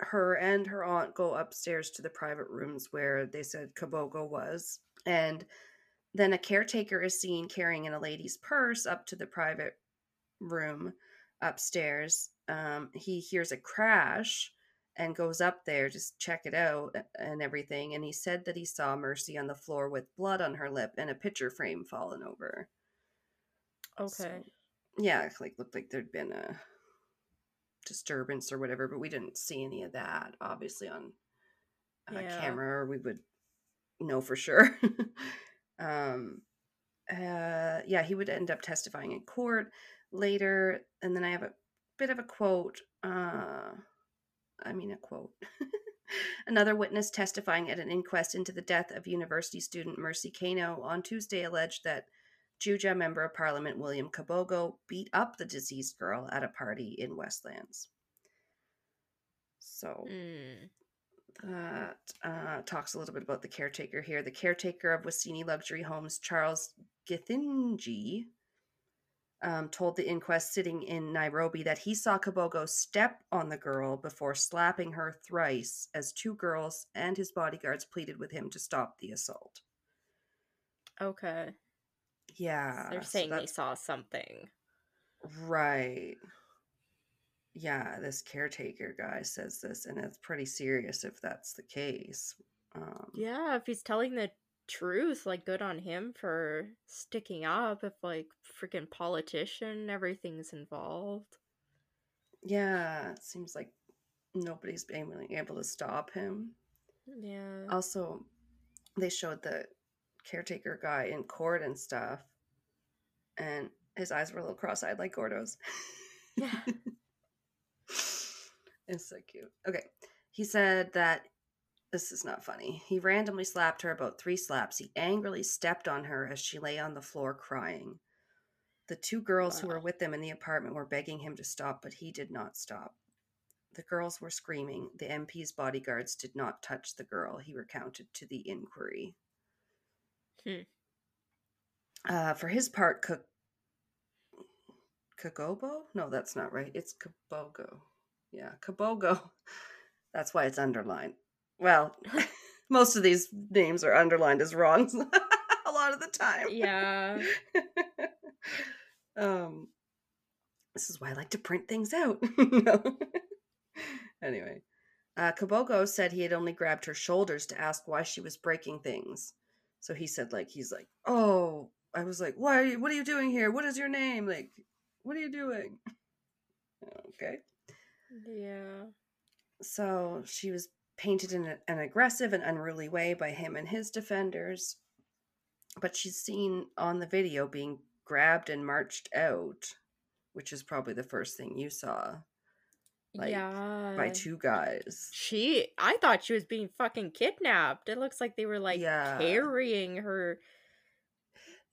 her and her aunt go upstairs to the private rooms where they said kabogo was and then a caretaker is seen carrying in a lady's purse up to the private room upstairs um he hears a crash and goes up there to check it out and everything. And he said that he saw Mercy on the floor with blood on her lip and a picture frame fallen over. Okay. So, yeah, it, like looked like there'd been a disturbance or whatever, but we didn't see any of that. Obviously, on uh, Yeah. camera, or we would know for sure. um, uh, yeah, he would end up testifying in court later, and then I have a bit of a quote. Uh, I mean, a quote. Another witness testifying at an inquest into the death of university student Mercy Keino on Tuesday alleged that Juja Member of Parliament William Kabogo beat up the deceased girl at a party in Westlands. So Mm. that uh, talks a little bit about the caretaker here. The caretaker of Wasini Luxury Homes, Charles Githinji, um, told the inquest sitting in Nairobi that he saw Kabogo step on the girl before slapping her thrice as two girls and his bodyguards pleaded with him to stop the assault. Okay. Yeah. They're so saying they saw something. Right. Yeah, this caretaker guy says this, and it's pretty serious if that's the case. Um, Yeah, if he's telling the truth, like good on him for sticking up. If like freaking politician, everything's involved. Yeah, it seems like nobody's being able to stop him. Yeah. Also, they showed the caretaker guy in court and stuff, and his eyes were a little cross-eyed like Gordo's. Yeah. it's so cute. Okay, he said that this is not funny. He randomly slapped her about three slaps. He angrily stepped on her as she lay on the floor crying. The two girls who were with them in the apartment were begging him to stop, but he did not stop. The girls were screaming. The MP's bodyguards did not touch the girl, he recounted to the inquiry. Hmm. Uh, for his part, K- Kagobo? No, that's not right. It's Kabogo. Yeah, Kabogo. That's why it's underlined. Well, most of these names are underlined as wrong a lot of the time. Yeah. um, this is why I like to print things out. no. anyway, uh, Kabogo said he had only grabbed her shoulders to ask why she was breaking things. So he said, like, he's like, oh, I was like, why? Are you, what are you doing here? What is your name? Like, what are you doing? Okay. Yeah. So she was painted in a- an aggressive and unruly way by him and his defenders. But she's seen on the video being grabbed and marched out, which is probably the first thing you saw Like, yeah. by two guys. She I thought she was being fucking kidnapped. It looks like they were like Yeah. carrying her.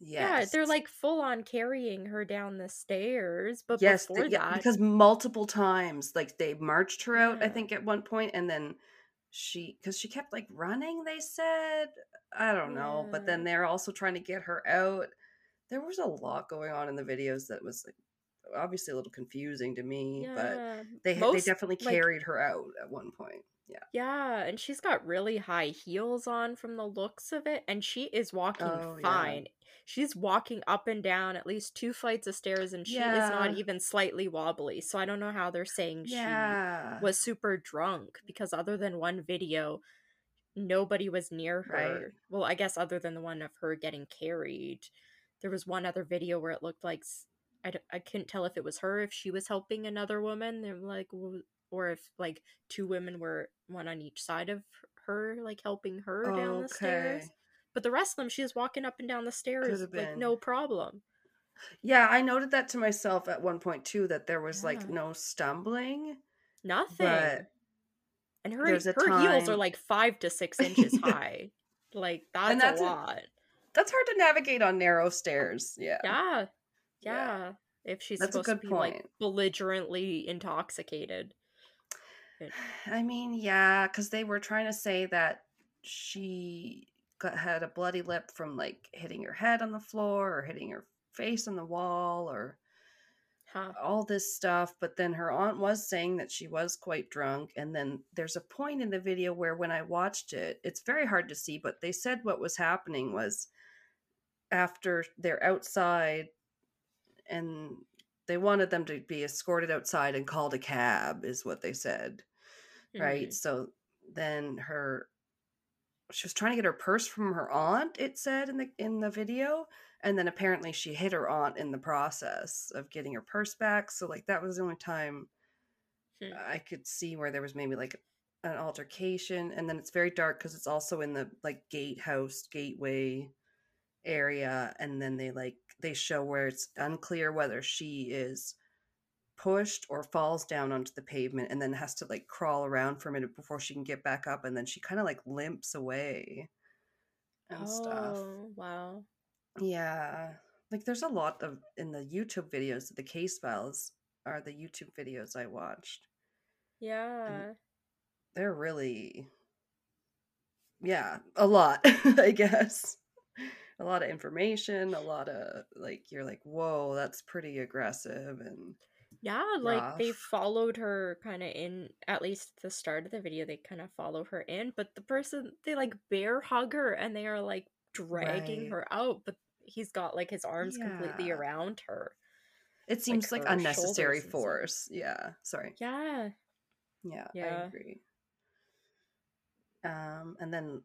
Yeah, they're like full on carrying her down the stairs. But yes, before they- yeah, because multiple times, like they marched her out. I think at one point, and then she, because she kept like running. They said, I don't know, but then they're also trying to get her out. There was a lot going on in the videos that was like obviously a little confusing to me, but yeah, they they most, definitely like- carried her out at one point. Yeah. Yeah, and she's got really high heels on from the looks of it, and she is walking Oh, yeah. fine. She's walking up and down at least two flights of stairs, and she is not even slightly wobbly. So I don't know how they're saying Yeah. she was super drunk because other than one video, nobody was near her. Right. Well, I guess other than the one of her getting carried, there was one other video where it looked like I, d- I couldn't tell if it was her if she was helping another woman. Like, or if like two women were one on each side of her, like helping her down the stairs. But the rest of them, she was walking up and down the stairs like no problem. Yeah, I noted that to myself at one point too. That there was like no stumbling. Nothing. But and her a her heels are like five to six inches high. Like that's, that's a a- lot. that's hard to navigate on narrow stairs. Yeah. Yeah. Yeah. Yeah. If she's That's a supposed to good be like point. belligerently intoxicated. I mean, yeah, because they were trying to say that she got had a bloody lip from like hitting her head on the floor or hitting her face on the wall or Huh. all this stuff. But then her aunt was saying that she was quite drunk. And then there's a point in the video where when I watched it, it's very hard to see, but they said what was happening was after they're outside and they wanted them to be escorted outside and called a cab, is what they said right Mhm. so then her she was trying to get her purse from her aunt it said in the in the video and then apparently she hit her aunt in the process of getting her purse back so like that was the only time Hmm. i could see where there was maybe like an altercation and then it's very dark because it's also in the like gatehouse gateway area and then they like they show where it's unclear whether she is pushed or falls down onto the pavement and then has to like crawl around for a minute before she can get back up and then she kind of like limps away and stuff Oh, wow. yeah like there's a lot of in the youtube videos the case files are the youtube videos i watched Yeah. they're really yeah a lot i guess a lot of information a lot of like you're like whoa that's pretty aggressive and Yeah, like they followed her kind of in at least at the start of the video they kind of follow her in, but the person they like bear hug her and they are like dragging Right. her out, but he's got like his arms completely around her. it seems like, her unnecessary force yeah sorry Yeah. yeah, i agree um and then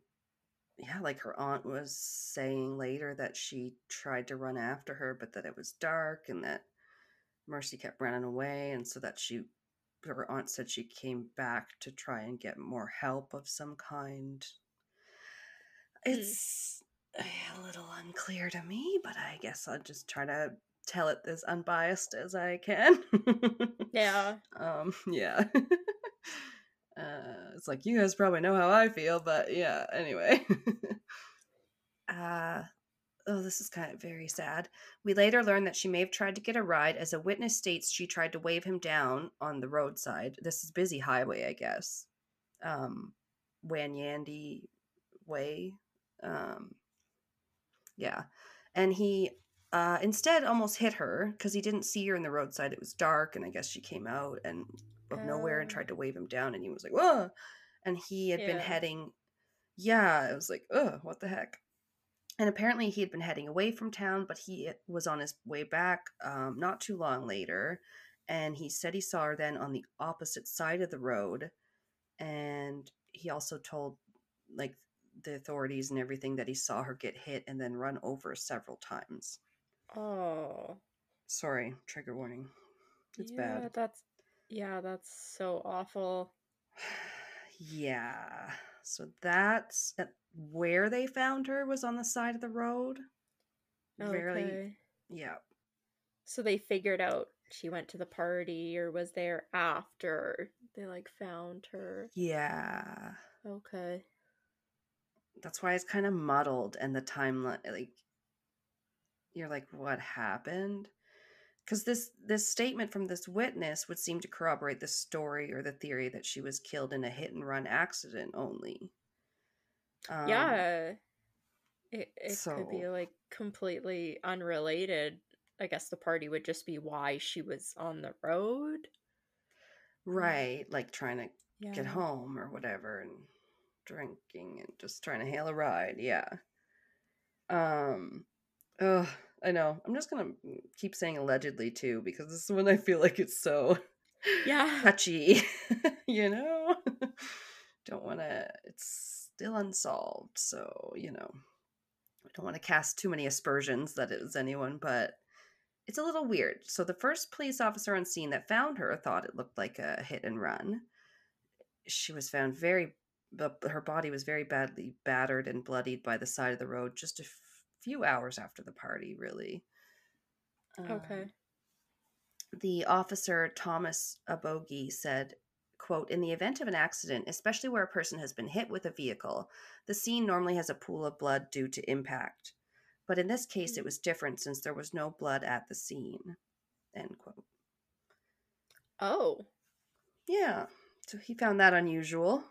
yeah like her aunt was saying later that she tried to run after her but that it was dark and that mercy kept running away and so that she her aunt said she came back to try and get more help of some kind. It's a little unclear to me, but I guess I'll just try to tell it as unbiased as I can. Yeah. Um, yeah. uh, it's like you guys probably know how I feel, but yeah, anyway. uh oh, this is kind of very sad. We later learned that she may have tried to get a ride as a witness states she tried to wave him down on the roadside. This is busy highway, I guess. Um Wanyandy Way. Um yeah. And he uh, instead almost hit her because he didn't see her in the roadside. It was dark, and I guess she came out and of nowhere and Oh. tried to wave him down, and he was like, "Whoa!" And he had been heading, yeah, it was like, "Ugh, what the heck?" And apparently, he had been heading away from town, but he was on his way back um, not too long later, and he said he saw her then on the opposite side of the road, and he also told like the authorities and everything that he saw her get hit and then run over several times. Oh. Sorry, trigger warning. It's yeah, bad. That's yeah, that's so awful. yeah. So that's where they found her was on the side of the road. Very Okay. yeah. So they figured out she went to the party or was there after they like found her. Yeah. Okay. That's why it's kind of muddled and the timeline like you're like what happened? Cuz this this statement from this witness would seem to corroborate the story or the theory that she was killed in a hit and run accident only. Um, yeah. It it could be like completely unrelated. I guess the party would just be why she was on the road. Right, like trying to Yeah. get home or whatever and drinking and just trying to hail a ride yeah um oh i know i'm just gonna mm, keep saying allegedly too because this is when i feel like it's so Yeah. touchy you know? Don't want to it's still unsolved so you know i don't want to cast too many aspersions that it was anyone but it's a little weird. So the first police officer on scene that found her thought it looked like a hit and run. She was found very but her body was very badly battered and bloodied by the side of the road just a few hours after the party really Okay. Um, the officer thomas abogi said quote in the event of an accident especially where a person has been hit with a vehicle the scene normally has a pool of blood due to impact but in this case it Mm. was different since there was no blood at the scene end quote Oh. yeah so he found that unusual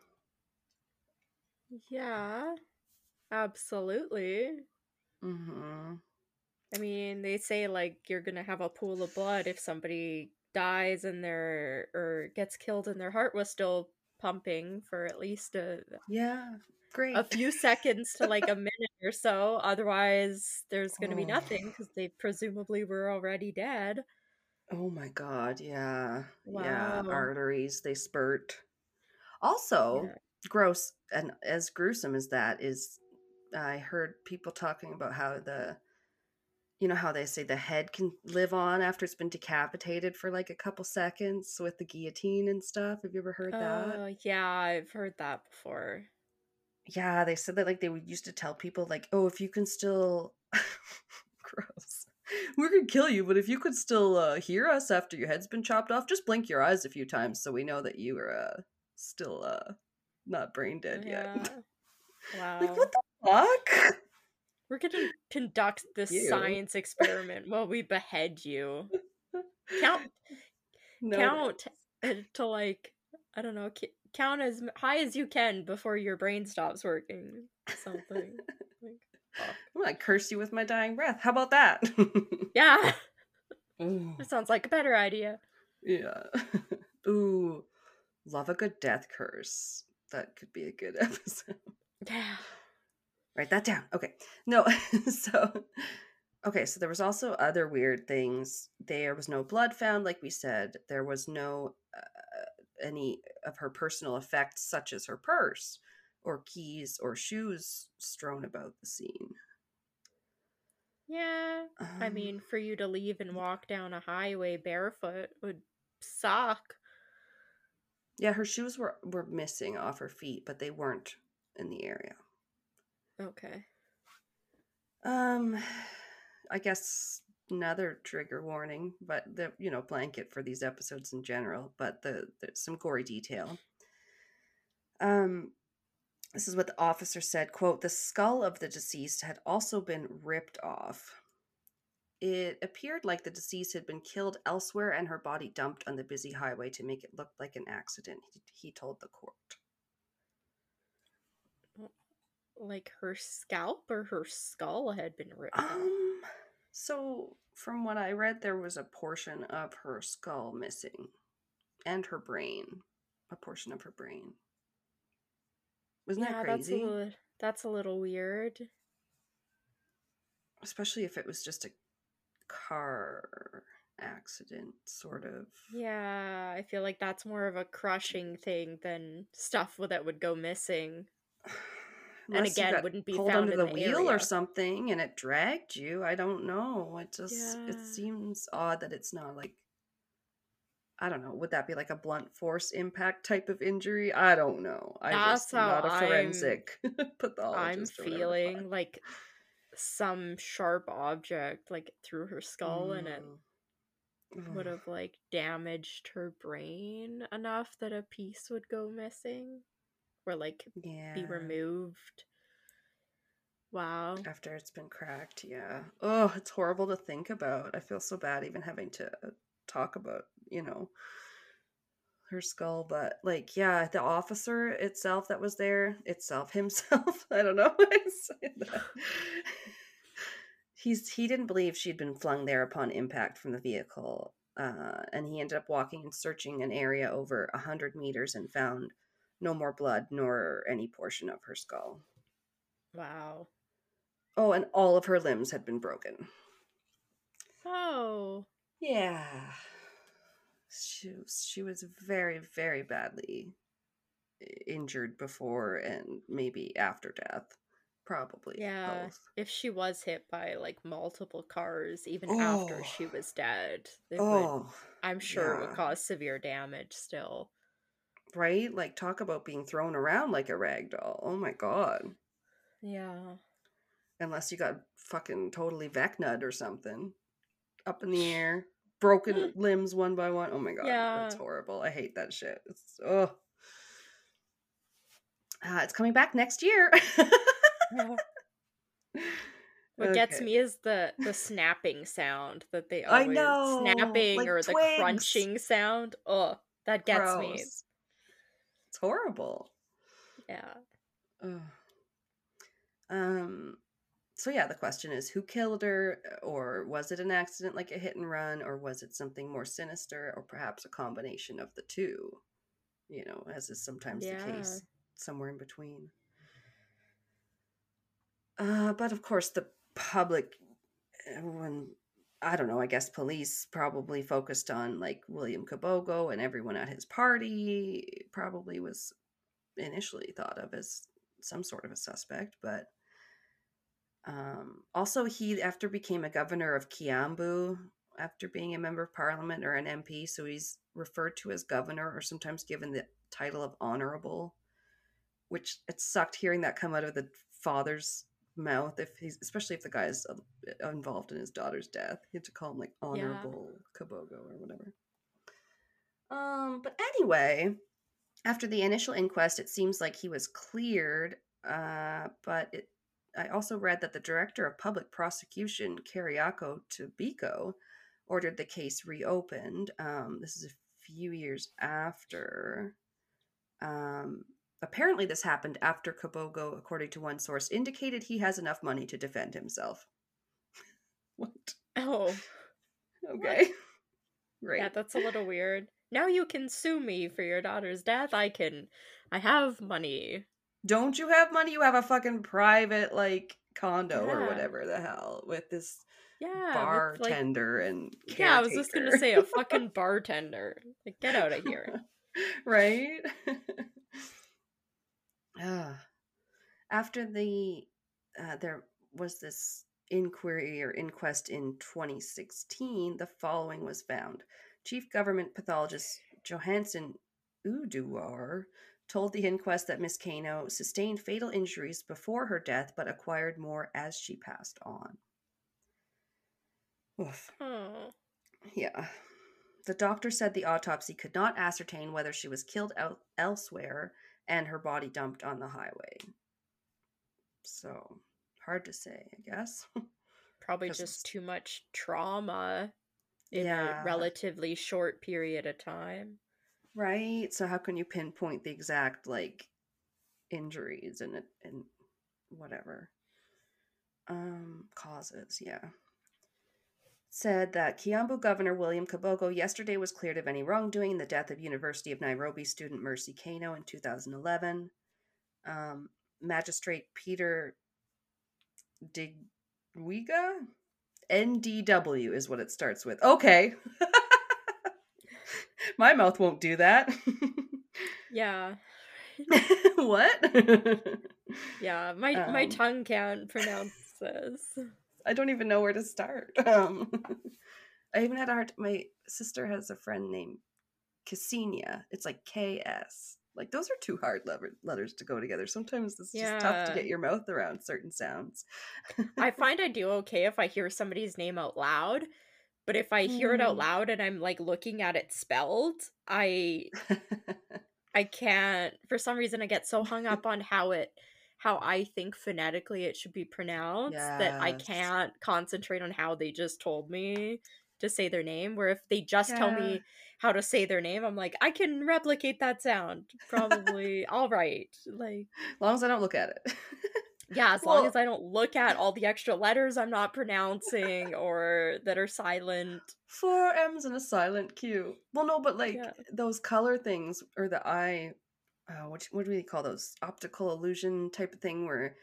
Yeah. Absolutely. Mm-hmm I mean, they say like you're gonna have a pool of blood if somebody dies and their or gets killed and their heart was still pumping for at least a yeah great a few seconds to like a minute or so. Otherwise, there's gonna be Oh. nothing because they presumably were already dead. Oh my god, yeah. Yeah, arteries they spurt. Also, Yeah. gross and as gruesome as that is I heard people talking about how the you know how they say the head can live on after it's been decapitated for like a couple seconds with the guillotine and stuff. Have you ever heard that? Oh, yeah, I've heard that before. Yeah, they said that like they would used to tell people like, "Oh, if you can still gross. We're going to kill you, but if you could still uh, hear us after your head's been chopped off, just blink your eyes a few times so we know that you are uh, still uh, not brain dead Yeah. yet." Wow. like what the fuck? We're gonna conduct this Ew. science experiment while we behead you. Count No. count uh, to like I don't know, count as high as you can before your brain stops working. Something. like, fuck. I'm to curse you with my dying breath. How about that? Yeah, Ooh. that sounds like a better idea. Yeah. Ooh. Love a good death curse. That could be a good episode. Yeah. Write that down. Okay. No. so okay, so there was also other weird things. There was no blood found like we said. There was no uh, any of her personal effects such as her purse or keys or shoes strewn about the scene. Yeah. I Um, mean, for you to leave and walk down a highway barefoot would suck. Yeah, her shoes were were missing off her feet, but they weren't in the area. Okay. Um, I guess another trigger warning, but the you know blanket for these episodes in general. But the there's some gory detail. Um, this is what the officer said. "Quote: The skull of the deceased had also been ripped off. It appeared like the deceased had been killed elsewhere and her body dumped on the busy highway to make it look like an accident." He told the court. Like her scalp or her skull had been ripped off. Um, so from what I read, there was a portion of her skull missing, and her brain, a portion of her brain. Wasn't yeah, that that's a crazy? little, that's a little weird. Especially if it was just a car accident, sort of. Yeah, I feel like that's more of a crushing thing than stuff that would go missing. And Unless you again, wouldn't be pulled found under in the, the wheel or something, and it dragged you. I don't know. It just it seems odd that it's not like I don't know. Would that be like a blunt force impact type of injury? I don't know. I just That's am not a forensic I'm- I'm pathologist. or feeling like some sharp object like through her skull and it Mm. would have like damaged her brain enough that a piece would go missing or like yeah. be removed. Wow. after it's been cracked. Yeah. Oh, it's horrible to think about. I feel so bad even having to uh, talk about, you know, her skull, but like yeah, the officer itself that was there, itself himself, I don't know why I said that. He's he didn't believe she'd been flung there upon impact from the vehicle. Uh, and he ended up walking and searching an area over a hundred meters and found no more blood nor any portion of her skull. Wow. Oh, and all of her limbs had been broken. Oh. Yeah. She was, she was very, very badly injured before and maybe after death. Probably. Yeah. Both. If she was hit by like multiple cars even after Oh. she was dead, it would Oh, I'm sure it would cause severe damage still. Right? Like, talk about being thrown around like a rag doll. Oh my god. Yeah. Unless you got fucking totally Vecnud or something. Up in the air. Broken limbs one by one. Oh my god. yeah. That's horrible. I hate that shit. It's, oh. Uh, it's coming back next year. What gets me is the the snapping sound that they I always know, snapping like or the crunching sound. Oh, that gets me. It's horrible. Yeah. Ugh. Um. So yeah, the question is, who killed her, or was it an accident like a hit and run, or was it something more sinister, or perhaps a combination of the two? You know, as is sometimes the case, somewhere in between. Uh, but of course, the public, when I don't know, I guess police probably focused on like William Kabogo and everyone at his party probably was initially thought of as some sort of a suspect, but um, also he after became a governor of Kiambu after being a member of parliament or an MP, so he's referred to as governor or sometimes given the title of honorable, which it sucked hearing that come out of the father's mouth if he's especially if the guy's uh, involved in his daughter's death. He had to call him like honorable Kabogo or whatever. Um, but anyway, after the initial inquest, it seems like he was cleared. Uh, but it, I also read that the director of public prosecution, Keriako Tobiko, ordered the case reopened. Um, this is a few years after. Um, apparently, this happened after Kabogo, according to one source, indicated he has enough money to defend himself. what? Oh, Okay. Great. yeah, that's a little weird. Now you can sue me for your daughter's death. I can. I have money. Don't you have money? You have a fucking private like condo or whatever the hell with this Yeah. with, like- bartender and yeah, I was just gonna say a fucking bartender. Like, get out of here. right? Ah. After the uh, there was this inquiry or inquest in 2016, the following was found. Chief government pathologist Johansen Oduor told the inquest that Miss Keino sustained fatal injuries before her death but acquired more as she passed on. Oof. Yeah. The doctor said the autopsy could not ascertain whether she was killed el- elsewhere and her body dumped on the highway. So, hard to say, I guess. Probably just too much trauma in Yeah. a relatively short period of time. right? So, how can you pinpoint the exact, like, injuries and, and whatever? Um, causes, yeah. Said that Kiambu Governor William Kabogo yesterday was cleared of any wrongdoing in the death of University of Nairobi student Mercy Keino in 2011. Um, Magistrate Peter Digwiga? NDW is what it starts with. Okay. My mouth won't do that. Yeah. what? Yeah. My my Um. tongue can't pronounce this. I don't even know where to start. Um, I even had a hard. My sister has a friend named Cassinia. It's like K S. Like those are two hard letter- letters to go together. Sometimes it's just tough to get your mouth around certain sounds. I find I do okay if I hear somebody's name out loud, but if I hear it out Mm. loud and I'm like looking at it spelled, I I can't for some reason I get so hung up on how it how I think phonetically it should be pronounced that I can't concentrate on how they just told me to say their name where if they just tell me how to say their name I'm like I can replicate that sound probably all right like as long as I don't look at it. yeah as long as I don't look at all the extra letters I'm not pronouncing or that are silent Four M's and a silent Q. Well, no, but like Yeah. those color things or the eye. Uh, what what do we call those? Optical illusion type of thing where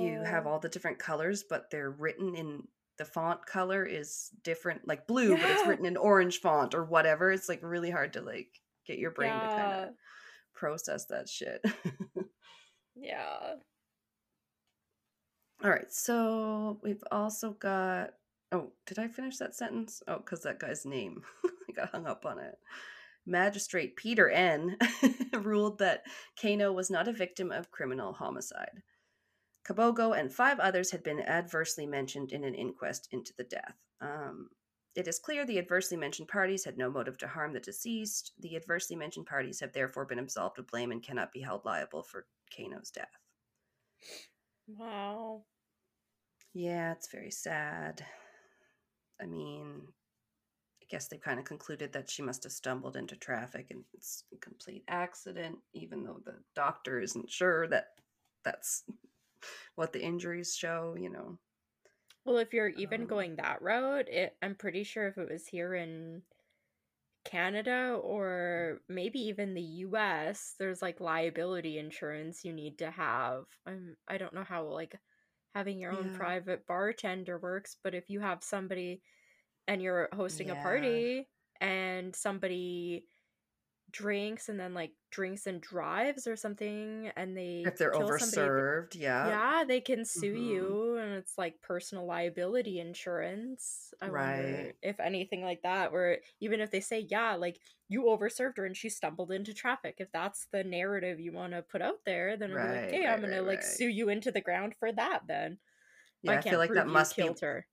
you have Oh. all the different colors, but they're written in the font color is different, like blue, but it's written in orange font or whatever. It's like really hard to like get your brain to kind of process that shit. yeah all right, so we've also got. Oh, did I finish that sentence? Oh, because that guy's name. I got hung up on it. Magistrate Peter N. ruled that Keino was not a victim of criminal homicide. Kabogo and five others had been adversely mentioned in an inquest into the death. Um, it is clear the adversely mentioned parties had no motive to harm the deceased. The adversely mentioned parties have therefore been absolved of blame and cannot be held liable for Keino's death. wow Yeah, it's very sad. I mean, guess they kind of concluded that she must have stumbled into traffic and it's a complete accident, even though the doctor isn't sure that that's what the injuries show, you know. Well, if you're even Um, going that route, it, I'm pretty sure if it was here in Canada or maybe even the US, there's like liability insurance you need to have. I'm I don't know how like having your own Yeah. private bartender works, but if you have somebody and you're hosting a party and somebody drinks and then like drinks and drives or something and they If they're kill somebody, overserved, yeah. yeah, they can sue Mhm. you, and it's like personal liability insurance. I Right. if anything like that, where even if they say, yeah, like you overserved her and she stumbled into traffic, if that's the narrative you want to put out there, then be like, Right, I'm gonna right, like right. sue you into the ground for that. Then Yeah, I I feel like that must be her.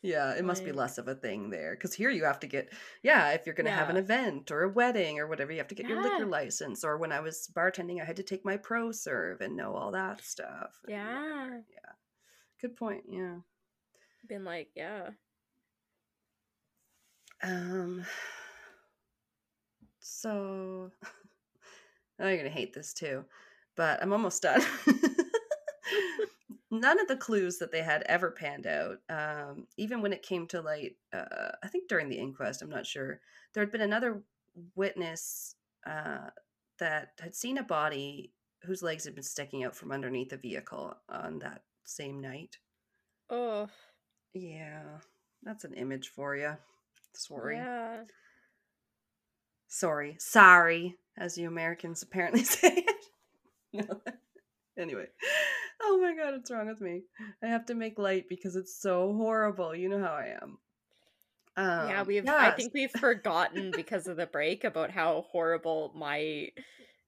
Yeah, it must be less of a thing there. Because here you have to get, yeah, if you're going to have an event or a wedding or whatever, you have to get your liquor license. Or when I was bartending, I had to take my pro serve and know all that stuff. Yeah. whatever, Yeah. Good point. Yeah. Been like, yeah, Um, so, oh, you're going to hate this too, but I'm almost done. None of the clues that they had ever panned out. Um, even when it came to light, uh, I think during the inquest, I'm not sure, there had been another witness uh, that had seen a body whose legs had been sticking out from underneath a vehicle on that same night. oh, Yeah, that's an image for you. Sorry. yeah, Sorry. Sorry, as you Americans apparently say it. Anyway. Oh my god, what's wrong with me? I have to make light because it's so horrible. You know how I am. Um, yeah, we've. I think we've forgotten because of the break about how horrible my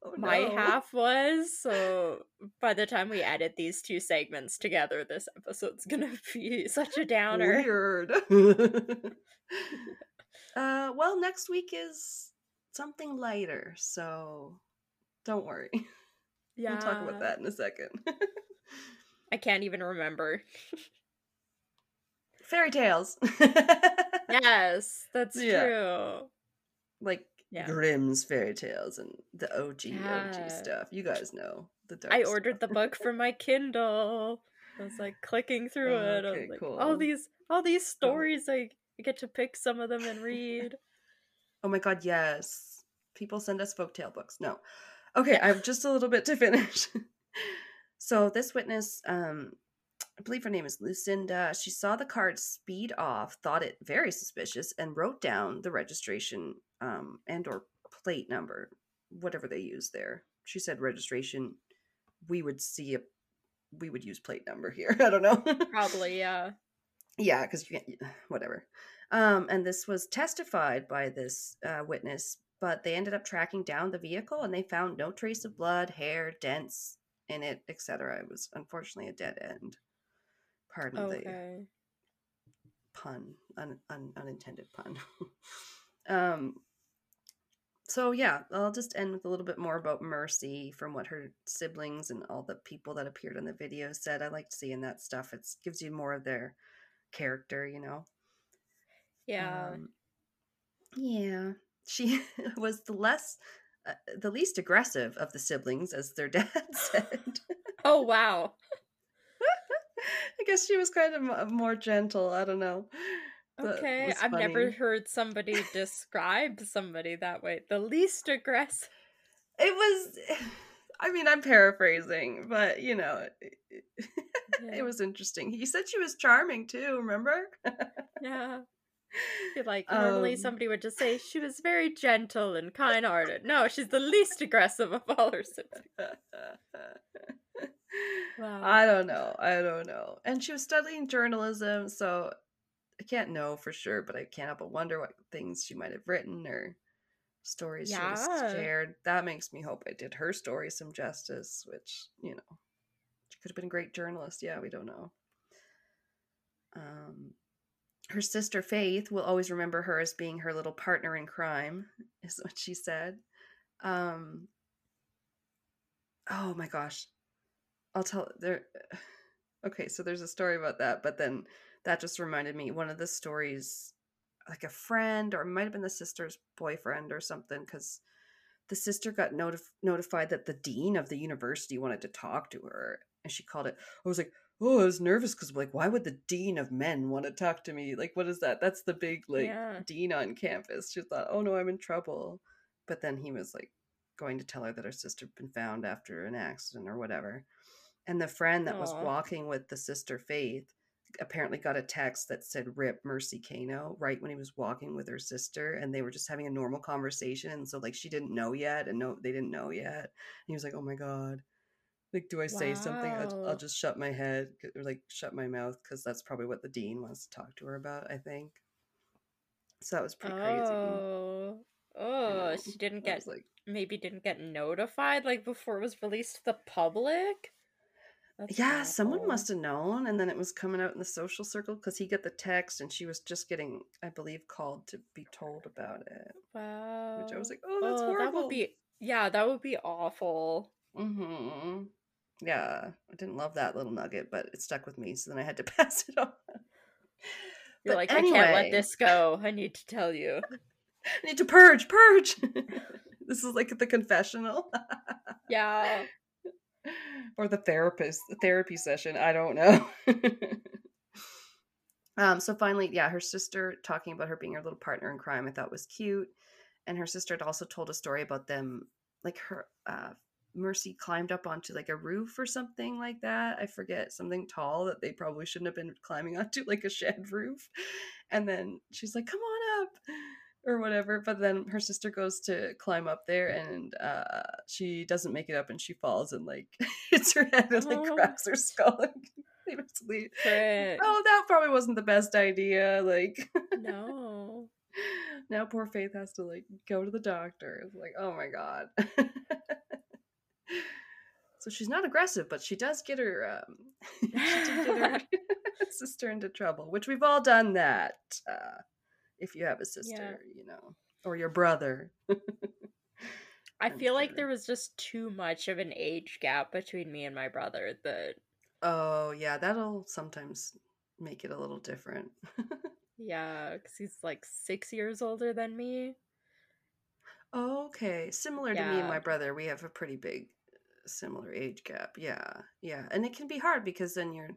Oh, my no. half was. So by the time we edit these two segments together, this episode's gonna be such a downer. Weird. uh, well, next week is something lighter, so don't worry. Yeah, We'll talk about that in a second. I can't even remember. Fairy tales. yes, that's Yeah. true. like Yeah. Grimm's fairy tales and the OG Yeah. OG stuff. You guys know the dark I ordered the book for my Kindle. I was like clicking through it. Okay, like, cool. all these all these oh. stories I I get to pick some of them and read. Oh my god, yes. People send us folktale books. No. Okay, I have just a little bit to finish. So this witness, um, I believe her name is Lucinda. She saw the card speed off, thought it very suspicious, and wrote down the registration um, and or plate number, whatever they use there. She said registration. We would see a, we would use plate number here. I don't know. Probably, yeah. yeah because you can't whatever um and this was testified by this uh, witness but they ended up tracking down the vehicle and they found no trace of blood hair dents in it etc it was unfortunately a dead end. Pardon the pun un, un, unintended pun. Um so yeah i'll just end with a little bit more about mercy from what her siblings and all the people that appeared in the video said. I liked seeing that stuff. It gives you more of their character you know? Yeah. um, yeah. She was the less uh, the least aggressive of the siblings as their dad said oh wow. i guess she was kind of mo- more gentle i don't know That Okay. I've never heard somebody describe somebody that way. The least aggressive. It was. I mean, I'm paraphrasing, but you know, it- Yeah. it was interesting. He said she was charming too. Remember? Yeah. Like normally Um, somebody would just say she was very gentle and kind hearted. No, she's the least aggressive of all her siblings. Wow. I don't know. I don't know. And she was studying journalism, so I can't know for sure, but I can't help but wonder what things she might have written or stories she Yeah. shared. That makes me hope I did her story some justice, which, you know, she could have been a great journalist. Yeah, we don't know. Um, her sister Faith will always remember her as being her little partner in crime, is what she said. Um, oh my gosh. I'll tell there. Okay, so there's a story about that, but then that just reminded me one of the stories, like a friend or it might have been the sister's boyfriend or something, because the sister got notif- notified that the dean of the university wanted to talk to her, and she called it. I was like, oh, I was nervous because like, why would the dean of men want to talk to me? Like, what is that? That's the big like Yeah. dean on campus. She thought, oh no, I'm in trouble. But then he was like going to tell her that her sister had been found after an accident or whatever. And the friend that was walking with the sister Faith apparently got a text that said "Rip Mercy Keino" right when he was walking with her sister, and they were just having a normal conversation. And so, like, she didn't know yet, and no, they didn't know yet. And he was like, "Oh my god." Like, do I say something? I'll, I'll just shut my head or like shut my mouth because that's probably what the dean wants to talk to her about. I think. So that was pretty crazy. Oh. you Oh, know? she didn't get like, maybe didn't get notified like before it was released to the public. That's yeah, someone must have known, and then it was coming out in the social circle because he got the text, and she was just getting, I believe, called to be told about it. Wow. Which I was like, oh, that's Oh, horrible. That would be yeah, that would be awful. hmm Yeah, I didn't love that little nugget, but it stuck with me, so then I had to pass it on. You're But like, I can't let this go. I need to tell you. I need to purge, purge. this is like the confessional Yeah. or the therapist the therapy session. I don't know. um. So finally, yeah, her sister talking about her being her little partner in crime. I thought was cute, and her sister had also told a story about them, like her. uh Mercy climbed up onto like a roof or something like that. I forget something tall that they probably shouldn't have been climbing onto, like a shed roof. And then she's like, "Come on up," or whatever. But then her sister goes to climb up there, and uh, she doesn't make it up, and she falls and like hits her head and like Oh. cracks her skull. And oh, that probably wasn't the best idea. Like, No. now poor Faith has to like go to the doctor. It's like, oh my god. So she's not aggressive, but she does get her um she did get her sister into trouble, which we've all done that. Uh if you have a sister, you know, or your brother. I feel like there was just too much of an age gap between me and my brother that Oh, yeah, that'll sometimes make it a little different. yeah, cuz he's like 6 years older than me. okay, similar to me and my brother, we have a pretty big similar age gap. Yeah. Yeah, and it can be hard because then you're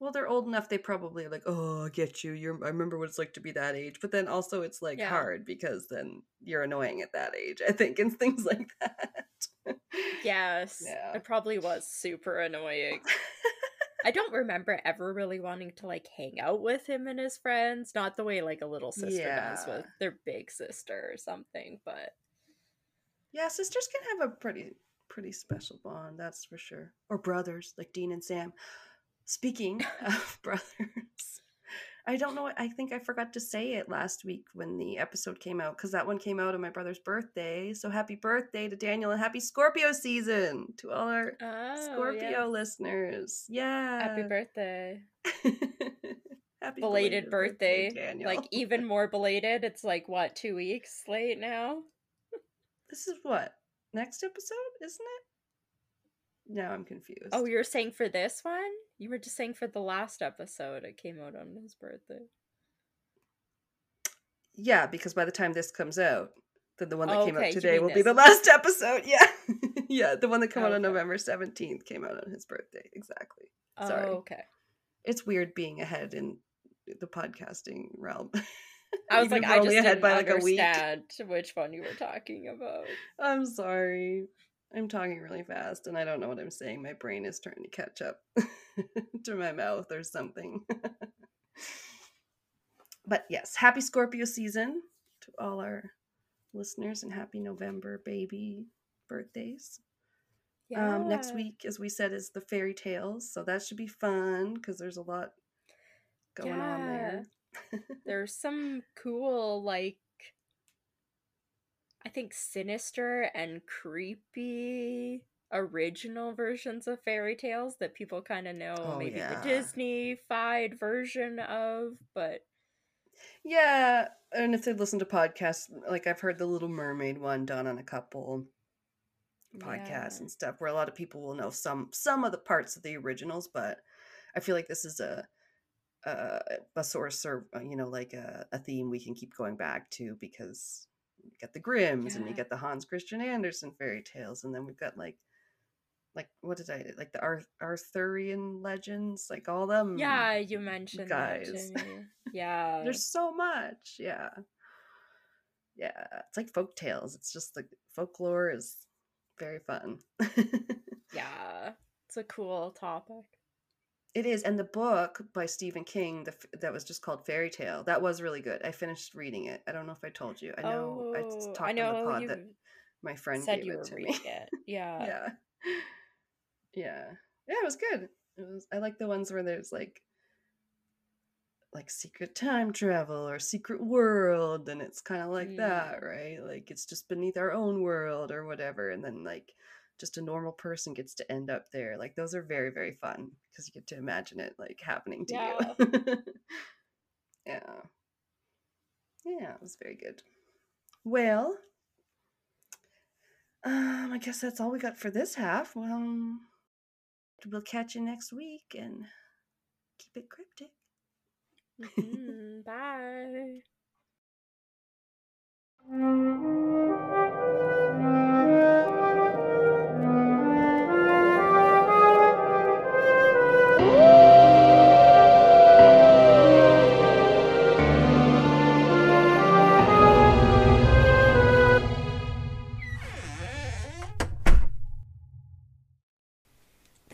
well, they're old enough they probably are like, "Oh, I get you. You're I remember what it's like to be that age." But then also it's like Yeah. hard because then you're annoying at that age, I think, and things like that. Yes. Yeah. It probably was super annoying. I don't remember ever really wanting to like hang out with him and his friends, not the way like a little sister does with their big sister or something, but Yeah, sisters can have a pretty pretty special bond, that's for sure. Or brothers, like Dean and Sam. Speaking of brothers, I don't know. I think I forgot to say it last week when the episode came out because that one came out on my brother's birthday. So happy birthday to Daniel and happy Scorpio season to all our oh, Scorpio yeah. listeners. Yeah. Happy birthday. happy Belated birthday. Daniel. Like even more belated. It's like what, 2 weeks late now? this is what next episode, isn't it? Now I'm confused. Oh, you were saying for this one? You were just saying for the last episode it came out on his birthday. Yeah, because by the time this comes out, then the one that Oh, came okay, out today will be the last episode. Yeah. yeah, the one that came out on Okay. November 17th came out on his birthday. Exactly. Oh, Sorry. okay. It's weird being ahead in the podcasting realm. I was like, I just didn't by, like, a week. which one you were talking about. I'm sorry. I'm talking really fast and I don't know what I'm saying. My brain is trying to catch up to my mouth or something. but yes, happy Scorpio season to all our listeners and happy November baby birthdays. Um, next week, as we said, is the fairy tales. So that should be fun because there's a lot going on there. There's some cool, like, I think sinister and creepy original versions of fairy tales that people kind of know Oh, maybe yeah. the Disney-fied version of, but Yeah, and if they listen to podcasts, like I've heard the Little Mermaid one done on a couple podcasts yeah. and stuff, where a lot of people will know some some of the parts of the originals, but I feel like this is a a, a source or uh, you know like a, a theme we can keep going back to because you get the Grimms and you get the Hans Christian Andersen fairy tales, and then we've got like like what did I like the Arth- Arthurian legends, like all them. Yeah, you mentioned guys. that to me. Yeah. There's so much. Yeah. Yeah. It's like folk tales. It's just like folklore is very fun. yeah. It's a cool topic. It is. And the book by Stephen King the, that was just called Fairy Tale, that was really good. I finished reading it. I don't know if I told you. I know I oh, talked I know on the pod that my friend said gave you it were to me. reading it. Yeah. yeah. Yeah. Yeah, it was good. It was I like the ones where there's like like secret time travel or secret world and it's kind of like Mm. that, right? Like it's just beneath our own world or whatever and then like just a normal person gets to end up there. Like those are very very fun because you get to imagine it like happening to you. yeah. Yeah, it was very good. Well, um, I guess that's all we got for this half. Well, we'll catch you next week and keep it cryptic. Mhm, Bye.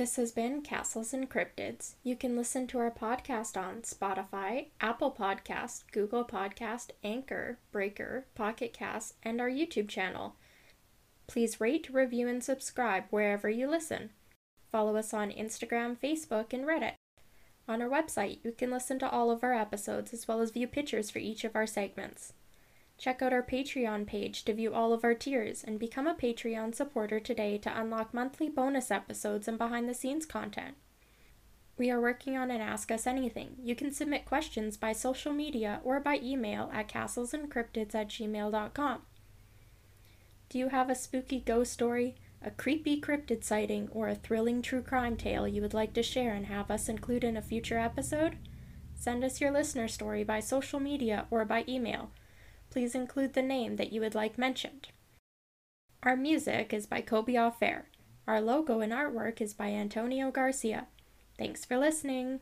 This has been Castles and Cryptids. You can listen to our podcast on Spotify, Apple Podcast, Google Podcast, Anchor, Breaker, Pocket Cast, and our YouTube channel. Please rate, review, and subscribe wherever you listen. Follow us on Instagram, Facebook, and Reddit. On our website, you can listen to all of our episodes as well as view pictures for each of our segments. Check out our Patreon page to view all of our tiers and become a Patreon supporter today to unlock monthly bonus episodes and behind the scenes content. We are working on an Ask Us Anything. You can submit questions by social media or by email at castlesandcryptids at gmail.com. Do you have a spooky ghost story, a creepy cryptid sighting, or a thrilling true crime tale you would like to share and have us include in a future episode? Send us your listener story by social media or by email please include the name that you would like mentioned. Our music is by Kobe Fair. Our logo and artwork is by Antonio Garcia. Thanks for listening.